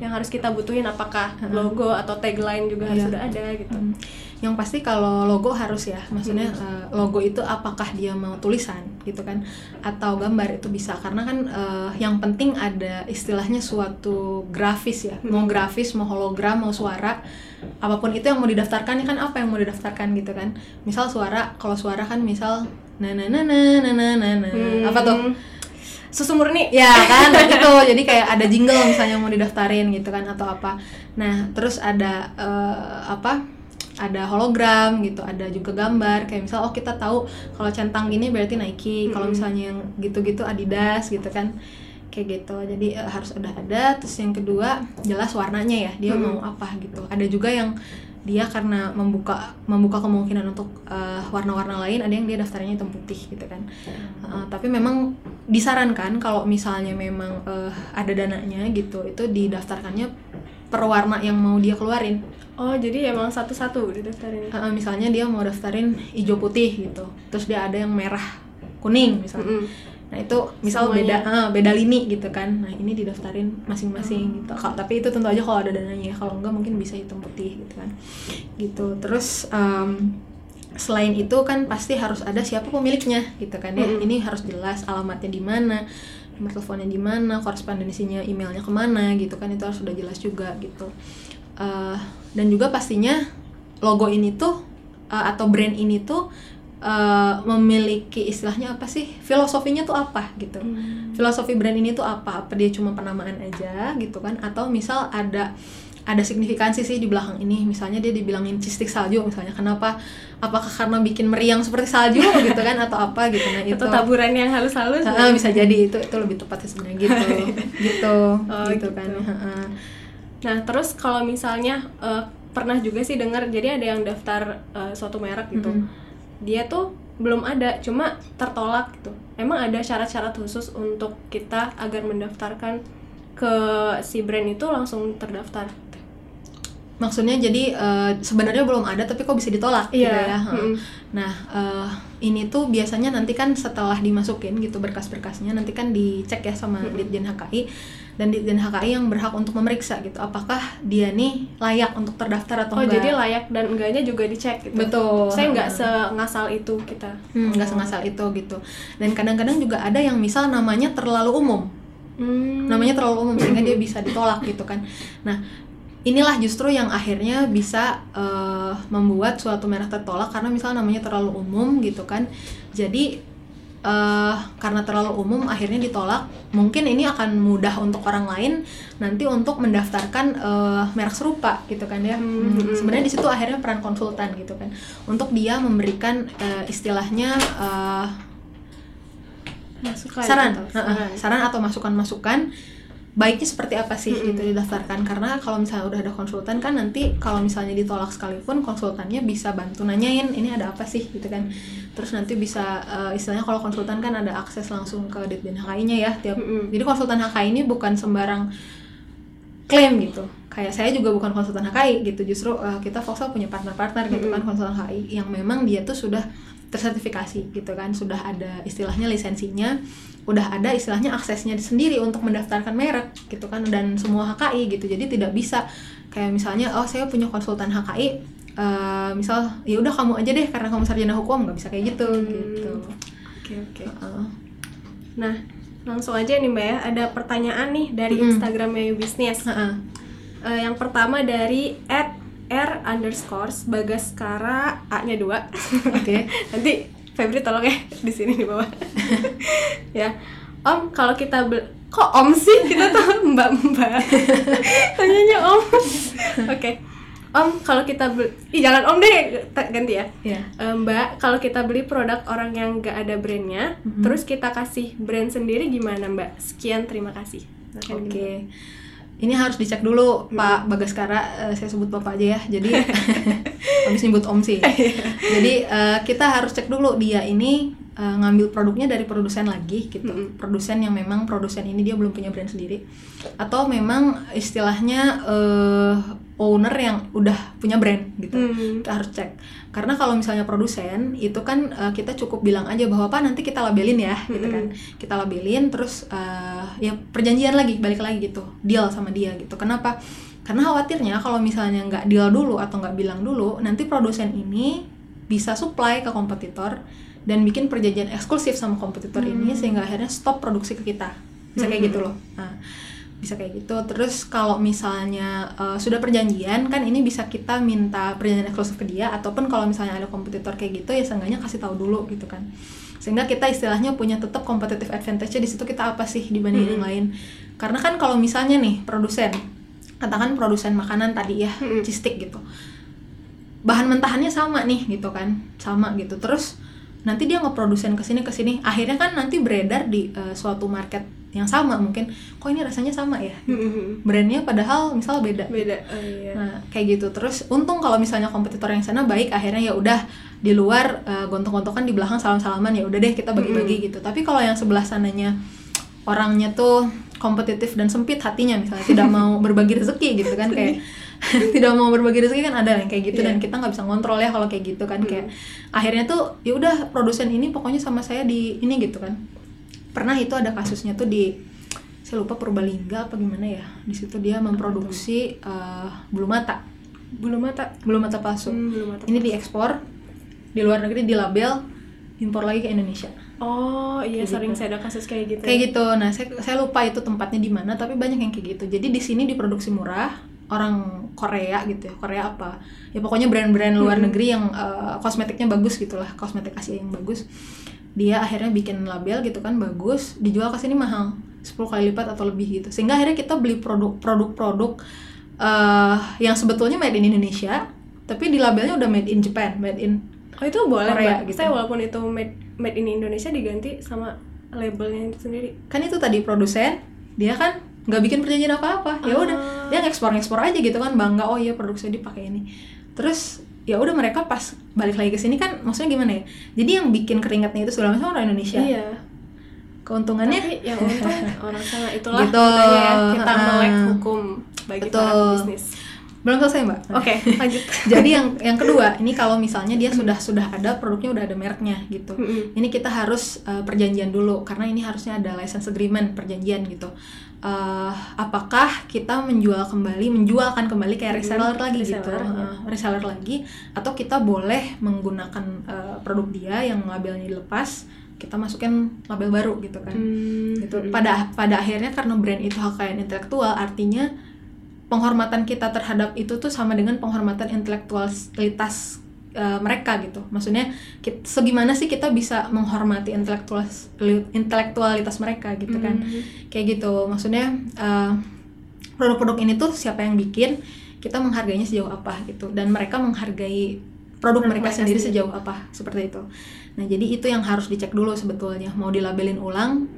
yang harus kita butuhin apakah logo atau tagline juga harus iya. sudah ada gitu. Hmm. yang pasti kalau logo harus ya maksudnya hmm. uh, logo itu apakah dia mau tulisan gitu kan? Atau gambar itu bisa. Karena kan uh, yang penting ada istilahnya suatu grafis ya. Hmm. mau grafis mau hologram mau suara apa pun itu yang mau didaftarkan ya kan? Apa yang mau didaftarkan gitu kan? Misal suara kalau suara kan misal na na na na na na na hmm. apa tuh hmm. Susu murni. Ya kan gitu. Jadi kayak ada jingle misalnya mau didaftarin gitu kan atau apa. Nah, terus ada eh, apa? Ada hologram gitu, ada juga gambar kayak misal oh kita tahu kalau centang ini berarti Nike, kalau misalnya yang gitu-gitu Adidas gitu kan. Kayak gitu. Jadi eh, harus udah ada. Terus yang kedua jelas warnanya ya, dia mau apa gitu. Ada juga yang dia karena membuka membuka kemungkinan untuk eh, warna-warna lain ada yang dia daftarnya hitam putih gitu kan Uh, tapi memang disarankan kalau misalnya memang eh, ada dananya gitu itu didaftarkannya per warna yang mau dia keluarin Oh, jadi emang satu-satu didaftarin. Uh, misalnya dia mau daftarin hijau putih gitu terus dia ada yang merah kuning misalnya Mm-mm. Nah itu misal Semuanya. beda ah, beda lini gitu kan. Nah ini didaftarin masing-masing gitu. Ka- tapi itu tentu aja kalau ada dananya ya. Kalau enggak mungkin bisa hitam putih gitu kan. Gitu. Terus em, selain itu kan pasti harus ada siapa pemiliknya gitu kan ya. Mm-mm. ini harus jelas alamatnya di mana nomor teleponnya di mana korespondensinya emailnya ke mana gitu kan. Itu harus sudah jelas juga gitu. Eh, dan juga pastinya logo ini tuh eh, atau brand ini tuh eh, memiliki istilahnya apa sih? Filosofinya tuh apa gitu. Hmm. filosofi brand ini tuh apa? Apa dia cuma penamaan aja gitu kan? Atau misal ada ada signifikansi sih di belakang ini. Misalnya dia dibilangin cistik salju misalnya. Kenapa? Apakah karena bikin meriang seperti salju gitu kan? Atau apa gitu. Nah itu Atau taburan yang halus-halus. Ah, bisa jadi. Itu itu lebih tepatnya sebenarnya gitu. Gitu Oh, gitu, gitu. kan. Heeh. Nah, terus kalau misalnya eh, pernah juga sih dengar jadi ada yang daftar eh, suatu merek gitu. Mhm. Dia tuh belum ada, cuma tertolak gitu. Emang ada syarat-syarat khusus untuk kita agar mendaftarkan ke si brand itu langsung terdaftar. maksudnya jadi eh, sebenarnya belum ada tapi kok bisa ditolak gitu Iya, ya Heeh. mm. nah eh, ini tuh biasanya nanti kan setelah dimasukin gitu berkas-berkasnya nanti kan dicek ya sama Ditjen HKI dan Ditjen HKI yang berhak untuk memeriksa gitu apakah dia nih layak untuk terdaftar atau Oh, enggak jadi layak dan enggaknya juga dicek gitu. Betul. Saya nggak sengasal itu kita. Hmm, nggak sengasal itu gitu dan kadang-kadang juga ada yang misal namanya terlalu umum Hmm. namanya terlalu umum sehingga dia bisa ditolak gitu kan nah inilah justru yang akhirnya bisa eh, membuat suatu merek tertolak karena misalnya namanya terlalu umum gitu kan jadi eh, karena terlalu umum akhirnya ditolak mungkin ini akan mudah untuk orang lain nanti untuk mendaftarkan eh, merek serupa gitu kan ya Hmm. Hmm, sebenarnya di situ akhirnya peran konsultan gitu kan untuk dia memberikan eh, istilahnya eh, Masukan saran, atau Heeh, saran. saran atau masukan-masukan baiknya seperti apa sih Mm-mm. gitu didaftarkan? Karena kalau misalnya udah ada konsultan kan nanti kalau misalnya ditolak sekalipun konsultannya bisa bantu nanyain ini ada apa sih? gitu kan. Terus nanti bisa eh, istilahnya kalau konsultan kan ada akses langsung ke Ditjen HKI-nya ya tiap Mm-mm. jadi konsultan HKI ini bukan sembarang klaim gitu. Kayak saya juga bukan konsultan HKI gitu justru eh, kita Foxel punya partner-partner gitu kan konsultan HKI yang memang dia tuh sudah tersertifikasi gitu kan sudah ada istilahnya lisensinya udah ada istilahnya aksesnya sendiri untuk mendaftarkan merek gitu kan dan semua HKI gitu jadi tidak bisa kayak misalnya oh saya punya konsultan HKI eh, misal ya udah kamu aja deh karena kamu sarjana hukum nggak bisa kayak gitu gitu Oke, oke. Heeh. Nah, langsung aja nih Mbak ya, ada pertanyaan nih dari Mm-mm. Instagramnya Business. Heeh. Eh, yang pertama dari at r underscore bagaskara a nya dua. Oke. Nanti Febri tolong ya di sini di bawah. Ya. Om kalau kita kok om sih? Kita tuh mbak mbak tanyanya om. Oke. Om kalau kita beli Ih, jangan om deh ganti ya. Iya. Eh, mbak kalau kita beli produk orang yang nggak ada brandnya Mhm. terus kita kasih brand sendiri gimana mbak? Sekian terima kasih. Oke. gini. Ini harus dicek dulu Pak Bagaskara, eh, saya sebut Bapak aja ya. Jadi habis nyebut Om sih. Jadi eh, kita harus cek dulu dia ini eh, ngambil produknya dari produsen lagi gitu. Mm-mm. Produsen yang memang produsen ini dia belum punya brand sendiri atau memang istilahnya eh, owner yang udah punya brand gitu. Hmm. Kita harus cek. Karena kalau misalnya produsen itu kan eh, kita cukup bilang aja bahwa Pak nanti kita labelin ya gitu kan. Kita labelin terus eh, ya perjanjian lagi balik lagi gitu. Deal sama dia gitu. Kenapa? Karena khawatirnya kalau misalnya nggak deal dulu atau nggak bilang dulu, nanti produsen ini bisa supply ke kompetitor dan bikin perjanjian eksklusif sama kompetitor ini sehingga akhirnya stop produksi ke kita. Bisa kayak gitu loh. Nah, bisa kayak gitu. Terus kalau misalnya uh, sudah perjanjian kan ini bisa kita minta perjanjian eksklusif ke dia ataupun kalau misalnya ada kompetitor kayak gitu ya seenggaknya kasih tahu dulu gitu kan. Sehingga kita istilahnya punya tetap competitive advantage di situ kita apa sih dibanding yang lain. Karena kan kalau misalnya nih produsen katakan produsen makanan tadi ya, cheese stick gitu. Bahan mentahannya sama nih gitu kan. Sama gitu. Terus nanti dia ngeprodusen ke sini ke sini akhirnya kan nanti beredar di uh, suatu market yang sama mungkin. Kok ini rasanya sama ya? Hmm, brandnya padahal misal beda. Beda oh, iya. nah kayak gitu. Terus untung kalau misalnya kompetitor yang sana baik akhirnya ya udah di luar uh, gontok-gontokan di belakang salam-salaman ya udah deh kita bagi-bagi gitu. Tapi kalau yang sebelah sananya orangnya tuh kompetitif dan sempit hatinya misalnya tidak mau berbagi rezeki gitu kan kayak tidak mau berbagi rezeki kan ada yang kayak gitu Iya. dan kita nggak bisa ngontrol ya kalau kayak gitu kan kayak akhirnya tuh ya udah produsen ini pokoknya sama saya di ini gitu kan pernah itu ada kasusnya tuh di saya lupa Purbalingga apa gimana ya di situ dia memproduksi eh, bulu mata. Bulu mata? Bulu mata palsu. Hmm, bulu mata ini diekspor di luar negeri di label impor lagi ke Indonesia. Oh iya Kayak sering gitu. saya ada kasus kayak gitu kayak gitu. Nah saya saya lupa itu tempatnya di mana tapi banyak yang kayak gitu. Jadi di sini diproduksi murah orang Korea gitu ya Korea apa. Ya pokoknya brand-brand luar Hmm. negeri yang eh, kosmetiknya bagus gitulah kosmetik Asia yang bagus dia akhirnya bikin label gitu kan bagus dijual ke sini mahal 10 kali lipat atau lebih gitu sehingga akhirnya kita beli produk produk-produk eh, yang sebetulnya made in Indonesia tapi di labelnya udah made in Japan made in oh itu boleh Korea Mbak. gitu. saya walaupun itu made made in Indonesia diganti sama labelnya itu sendiri kan itu tadi produsen dia kan nggak bikin perjanjian apa-apa ya udah Ah. dia ngekspor ngekspor aja gitu kan bangga oh iya produk saya dipakai ini terus ya udah mereka pas balik lagi ke sini kan maksudnya gimana ya? Jadi yang bikin keringatnya itu segala macam orang Indonesia. Iya. Keuntungannya? Tapi yang untung orang sana itulah Gitu. ya, kita melek hukum bagi para Betul. bisnis belum selesai mbak. Oke lanjut. Jadi yang yang kedua ini kalau misalnya dia sudah sudah ada produknya udah ada mereknya gitu. Ini kita harus uh, perjanjian dulu karena ini harusnya ada license agreement perjanjian gitu Uh, apakah kita menjual kembali menjualkan kembali kayak reseller. lagi gitu? Reseller, ya. Uh, reseller lagi. Atau kita boleh menggunakan uh, produk dia yang labelnya dilepas kita masukin label baru gitu kan? Hmm, gitu. mm-mm. pada pada akhirnya karena brand itu hak kekayaan intelektual artinya penghormatan kita terhadap itu tuh sama dengan penghormatan intelektualitas uh, mereka gitu. Maksudnya kit- segimana sih kita bisa menghormati intelektual intelektualitas mereka gitu kan. Hmm. kayak gitu. Maksudnya uh, produk-produk ini tuh siapa yang bikin kita menghargainya sejauh apa gitu. Dan mereka menghargai produk Produk mereka mereka sendiri sendiri. sejauh apa seperti itu. Nah jadi itu yang harus dicek dulu sebetulnya. Mau dilabelin ulang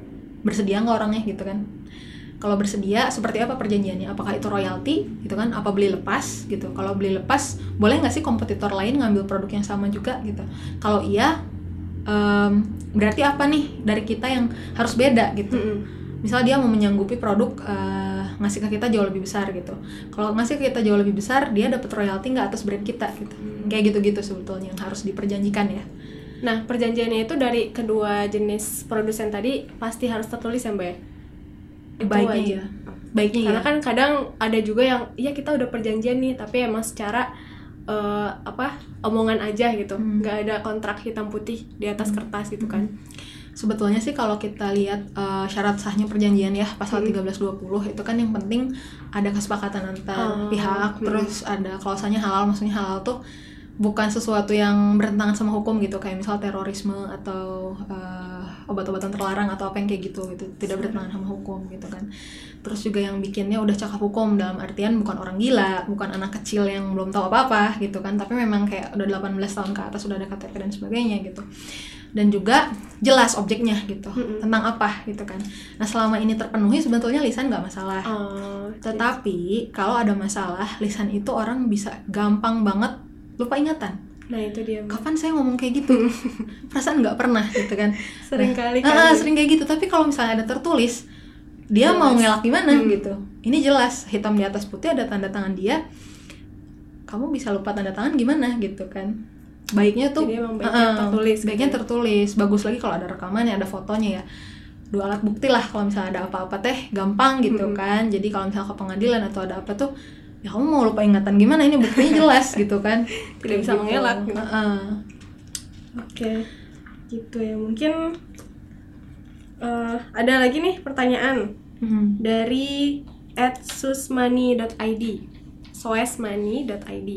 bersedia nggak orangnya gitu kan kalau bersedia seperti apa perjanjiannya? Apakah itu royalti gitu kan? Apa beli lepas gitu. Kalau beli lepas boleh nggak sih kompetitor lain ngambil produk yang sama juga gitu? Kalau iya em, berarti apa nih dari kita yang harus beda gitu? Mm-mm. misal dia mau menyanggupi produk eh, ngasih ke kita jauh lebih besar gitu. Kalau ngasih ke kita jauh lebih besar dia dapat royalti nggak atas brand kita gitu. Kayak gitu-gitu sebetulnya yang harus diperjanjikan ya. Nah, perjanjiannya itu dari kedua jenis produsen tadi pasti harus tertulis ya, Mbak? ya? Itu baiknya ya baiknya Karena ya kan kadang ada juga yang iya kita udah perjanjian nih, tapi emang secara eh, apa omongan aja gitu, Hmm. nggak ada kontrak hitam putih di atas kertas gitu kan? sebetulnya sih kalau kita lihat eh, syarat sahnya perjanjian ya pasal Hmm. 1320 itu kan yang penting ada kesepakatan antar Oh, pihak hmm. terus ada klausanya halal maksudnya halal tuh bukan sesuatu yang bertentangan sama hukum gitu kayak misal terorisme atau uh, obat-obatan terlarang atau apa yang kayak gitu gitu. Tidak bertentangan sama hukum gitu kan. Terus juga yang bikinnya udah cakap hukum dalam artian bukan orang gila bukan anak kecil yang belum tahu apa-apa gitu kan. Tapi memang kayak udah 18 tahun ke atas sudah ada KTP dan sebagainya gitu. Dan juga jelas objeknya gitu. Mm-hmm. tentang apa gitu kan. Nah selama ini terpenuhi sebetulnya lisan nggak masalah. Oh, tetapi kalau ada masalah lisan itu orang bisa gampang banget lupa ingatan nah itu dia kapan saya ngomong kayak gitu? Perasaan nggak pernah gitu kan. Sering kali nah, sering kayak gitu. Tapi kalau misalnya ada tertulis dia jelas. mau ngelak gimana hmm. gitu. Ini jelas hitam di atas putih ada tanda tangan dia. Kamu bisa lupa tanda tangan gimana gitu kan. Baiknya tuh Jadi baiknya uh, tertulis gitu baiknya gitu tertulis. Bagus lagi kalau ada rekamannya ada fotonya ya. Dua alat bukti lah kalau misalnya ada apa-apa teh gampang gitu hmm. kan. Jadi kalau misalnya ke pengadilan atau ada apa tuh ya kamu mau lupa ingatan gimana ini buktinya jelas gitu kan tidak bisa gitu. mengelak gitu. uh -uh. oke okay. gitu ya mungkin uh, ada lagi nih pertanyaan hmm. dari at susmoney.id soesmoney.id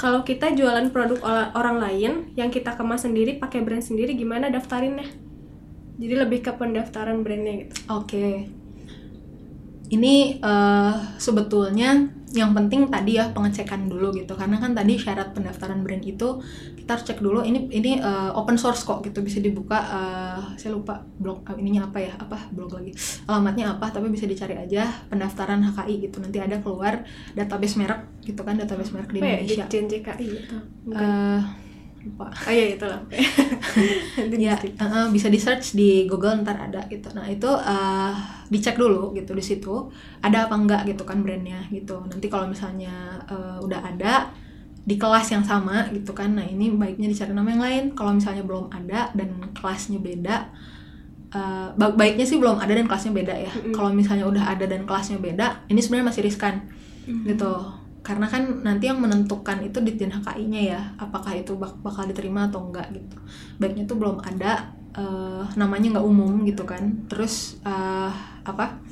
kalau kita jualan produk orang lain yang kita kemas sendiri pakai brand sendiri gimana daftarinnya jadi lebih ke pendaftaran brandnya gitu oke okay ini uh, sebetulnya yang penting tadi ya pengecekan dulu gitu. Karena kan tadi syarat pendaftaran brand itu kita harus cek dulu ini ini uh, open source kok gitu. Bisa dibuka uh, saya lupa blog uh, ininya apa ya? Apa? Blog lagi. Alamatnya apa? Tapi bisa dicari aja pendaftaran HKI gitu. Nanti ada keluar database merek gitu kan database merek di ya? Indonesia. Ya, JKI gitu. Uh, lupa. Oh iya itulah ya uh, bisa di search di Google ntar ada gitu. Nah itu uh, dicek dulu gitu di situ. Ada apa enggak gitu kan brandnya gitu. Nanti kalau misalnya uh, udah ada di kelas yang sama gitu kan. Nah ini baiknya dicari nama yang lain. Kalau misalnya belum ada dan kelasnya beda uh, baiknya sih belum ada dan kelasnya beda ya. Mm -hmm. kalau misalnya udah ada dan kelasnya beda ini sebenarnya masih riskan mm -hmm. gitu karena kan nanti yang menentukan itu di HKI-nya ya apakah itu bak bakal diterima atau enggak gitu. Baiknya tuh belum ada uh, namanya nggak umum gitu kan. Terus uh, apa?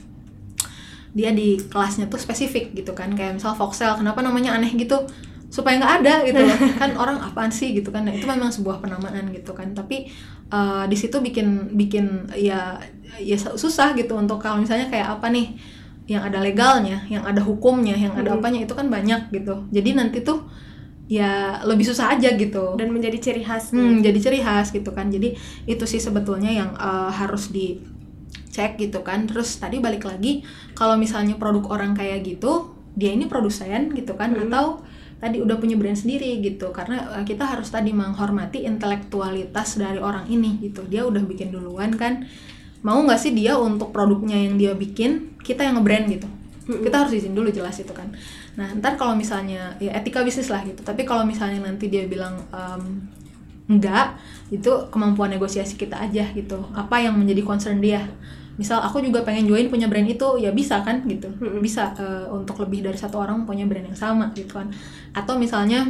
Dia di kelasnya tuh spesifik gitu kan. Kayak misal Voxel kenapa namanya aneh gitu? Supaya nggak ada gitu kan orang apaan sih gitu kan. Nah, itu memang sebuah penamaan gitu kan. Tapi uh, di situ bikin bikin ya ya susah gitu untuk kalau misalnya kayak apa nih yang ada legalnya, yang ada hukumnya, yang ada hmm. apanya itu kan banyak gitu. Jadi nanti tuh ya lebih susah aja gitu dan menjadi ciri khas. Hmm, jadi ciri khas gitu kan. Jadi itu sih sebetulnya yang uh, harus dicek gitu kan. Terus tadi balik lagi kalau misalnya produk orang kayak gitu, dia ini produsen gitu kan hmm. atau tadi udah punya brand sendiri gitu karena uh, kita harus tadi menghormati intelektualitas dari orang ini gitu dia udah bikin duluan kan mau nggak sih dia untuk produknya yang dia bikin kita yang ngebrand gitu? Kita harus izin dulu jelas itu kan. Nah ntar kalau misalnya ya etika bisnis lah gitu. Tapi kalau misalnya nanti dia bilang um, enggak itu kemampuan negosiasi kita aja gitu. Apa yang menjadi concern dia? Misal aku juga pengen join punya brand itu. Ya bisa kan gitu. Bisa uh, untuk lebih dari satu orang punya brand yang sama gitu kan. Atau misalnya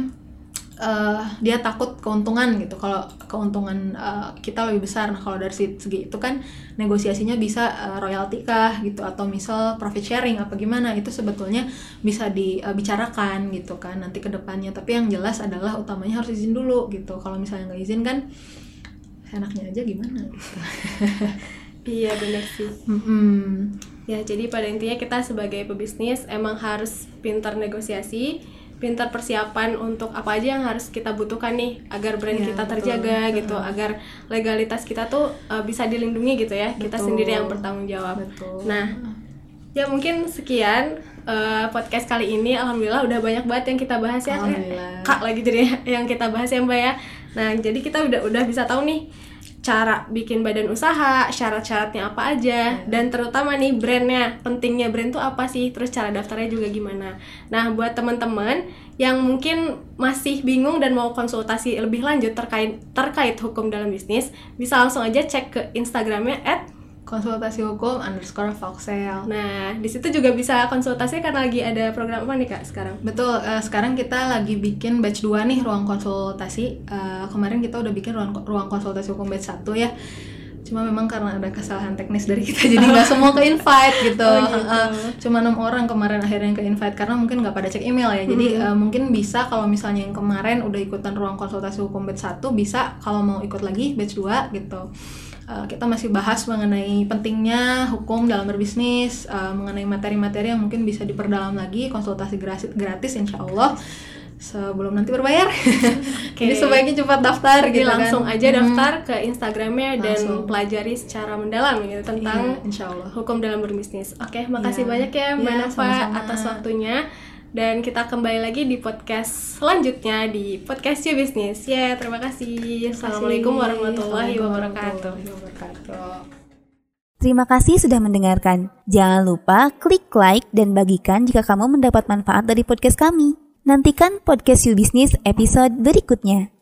uh, dia takut keuntungan gitu. Kalau keuntungan uh, kita lebih besar. Nah kalau dari segi itu kan negosiasinya bisa uh, royalti kah gitu atau misal profit sharing apa gimana itu sebetulnya bisa dibicarakan uh, gitu kan nanti ke depannya. Tapi yang jelas adalah utamanya harus izin dulu gitu. Kalau misalnya nggak izin kan enaknya aja gimana gitu. Iya benar sih. Mm -hmm. ya jadi pada intinya kita sebagai pebisnis emang harus pintar negosiasi pintar persiapan untuk apa aja yang harus kita butuhkan nih agar brand ya, kita terjaga betul. gitu agar legalitas kita tuh uh, bisa dilindungi gitu ya betul. kita sendiri yang bertanggung jawab betul. nah ya mungkin sekian uh, podcast kali ini alhamdulillah udah banyak banget yang kita bahas ya kak lagi jadi yang kita bahas ya mbak ya nah jadi kita udah udah bisa tahu nih cara bikin badan usaha, syarat-syaratnya apa aja, dan terutama nih brandnya, pentingnya brand tuh apa sih, terus cara daftarnya juga gimana. Nah, buat teman-teman yang mungkin masih bingung dan mau konsultasi lebih lanjut terkait terkait hukum dalam bisnis, bisa langsung aja cek ke Instagramnya at konsultasi hukum underscore Foxel. Nah, di situ juga bisa konsultasi karena lagi ada program apa nih kak sekarang? Betul, uh, sekarang kita lagi bikin batch 2 nih ruang konsultasi. Uh, kemarin kita udah bikin ruang, ruang konsultasi hukum batch 1 ya. cuma memang karena ada kesalahan teknis dari kita jadi nggak semua ke invite gitu, Oh, gitu. Uh, cuma enam orang kemarin akhirnya yang ke invite karena mungkin nggak pada cek email ya jadi Hmm. uh, mungkin bisa kalau misalnya yang kemarin udah ikutan ruang konsultasi hukum batch 1 bisa kalau mau ikut lagi batch 2 gitu Uh, kita masih bahas mengenai pentingnya hukum dalam berbisnis, uh, mengenai materi-materi yang mungkin bisa diperdalam lagi, konsultasi gratis, gratis insya Allah sebelum nanti berbayar. Jadi sebaiknya cepat daftar Jadi gitu kan. langsung aja Hmm. daftar ke Instagramnya dan Langsung. pelajari secara mendalam gitu tentang Iya, insya Allah. hukum dalam berbisnis. Oke, makasih Iya. banyak ya Mbak Iya, Nova atas waktunya. Dan kita kembali lagi di podcast selanjutnya di podcast You Business. Ya, terima kasih. Assalamualaikum warahmatullahi Assalamualaikum wabarakatuh. warahmatullahi wabarakatuh. Terima kasih sudah mendengarkan. Jangan lupa klik like dan bagikan jika kamu mendapat manfaat dari podcast kami. Nantikan podcast You Business episode berikutnya.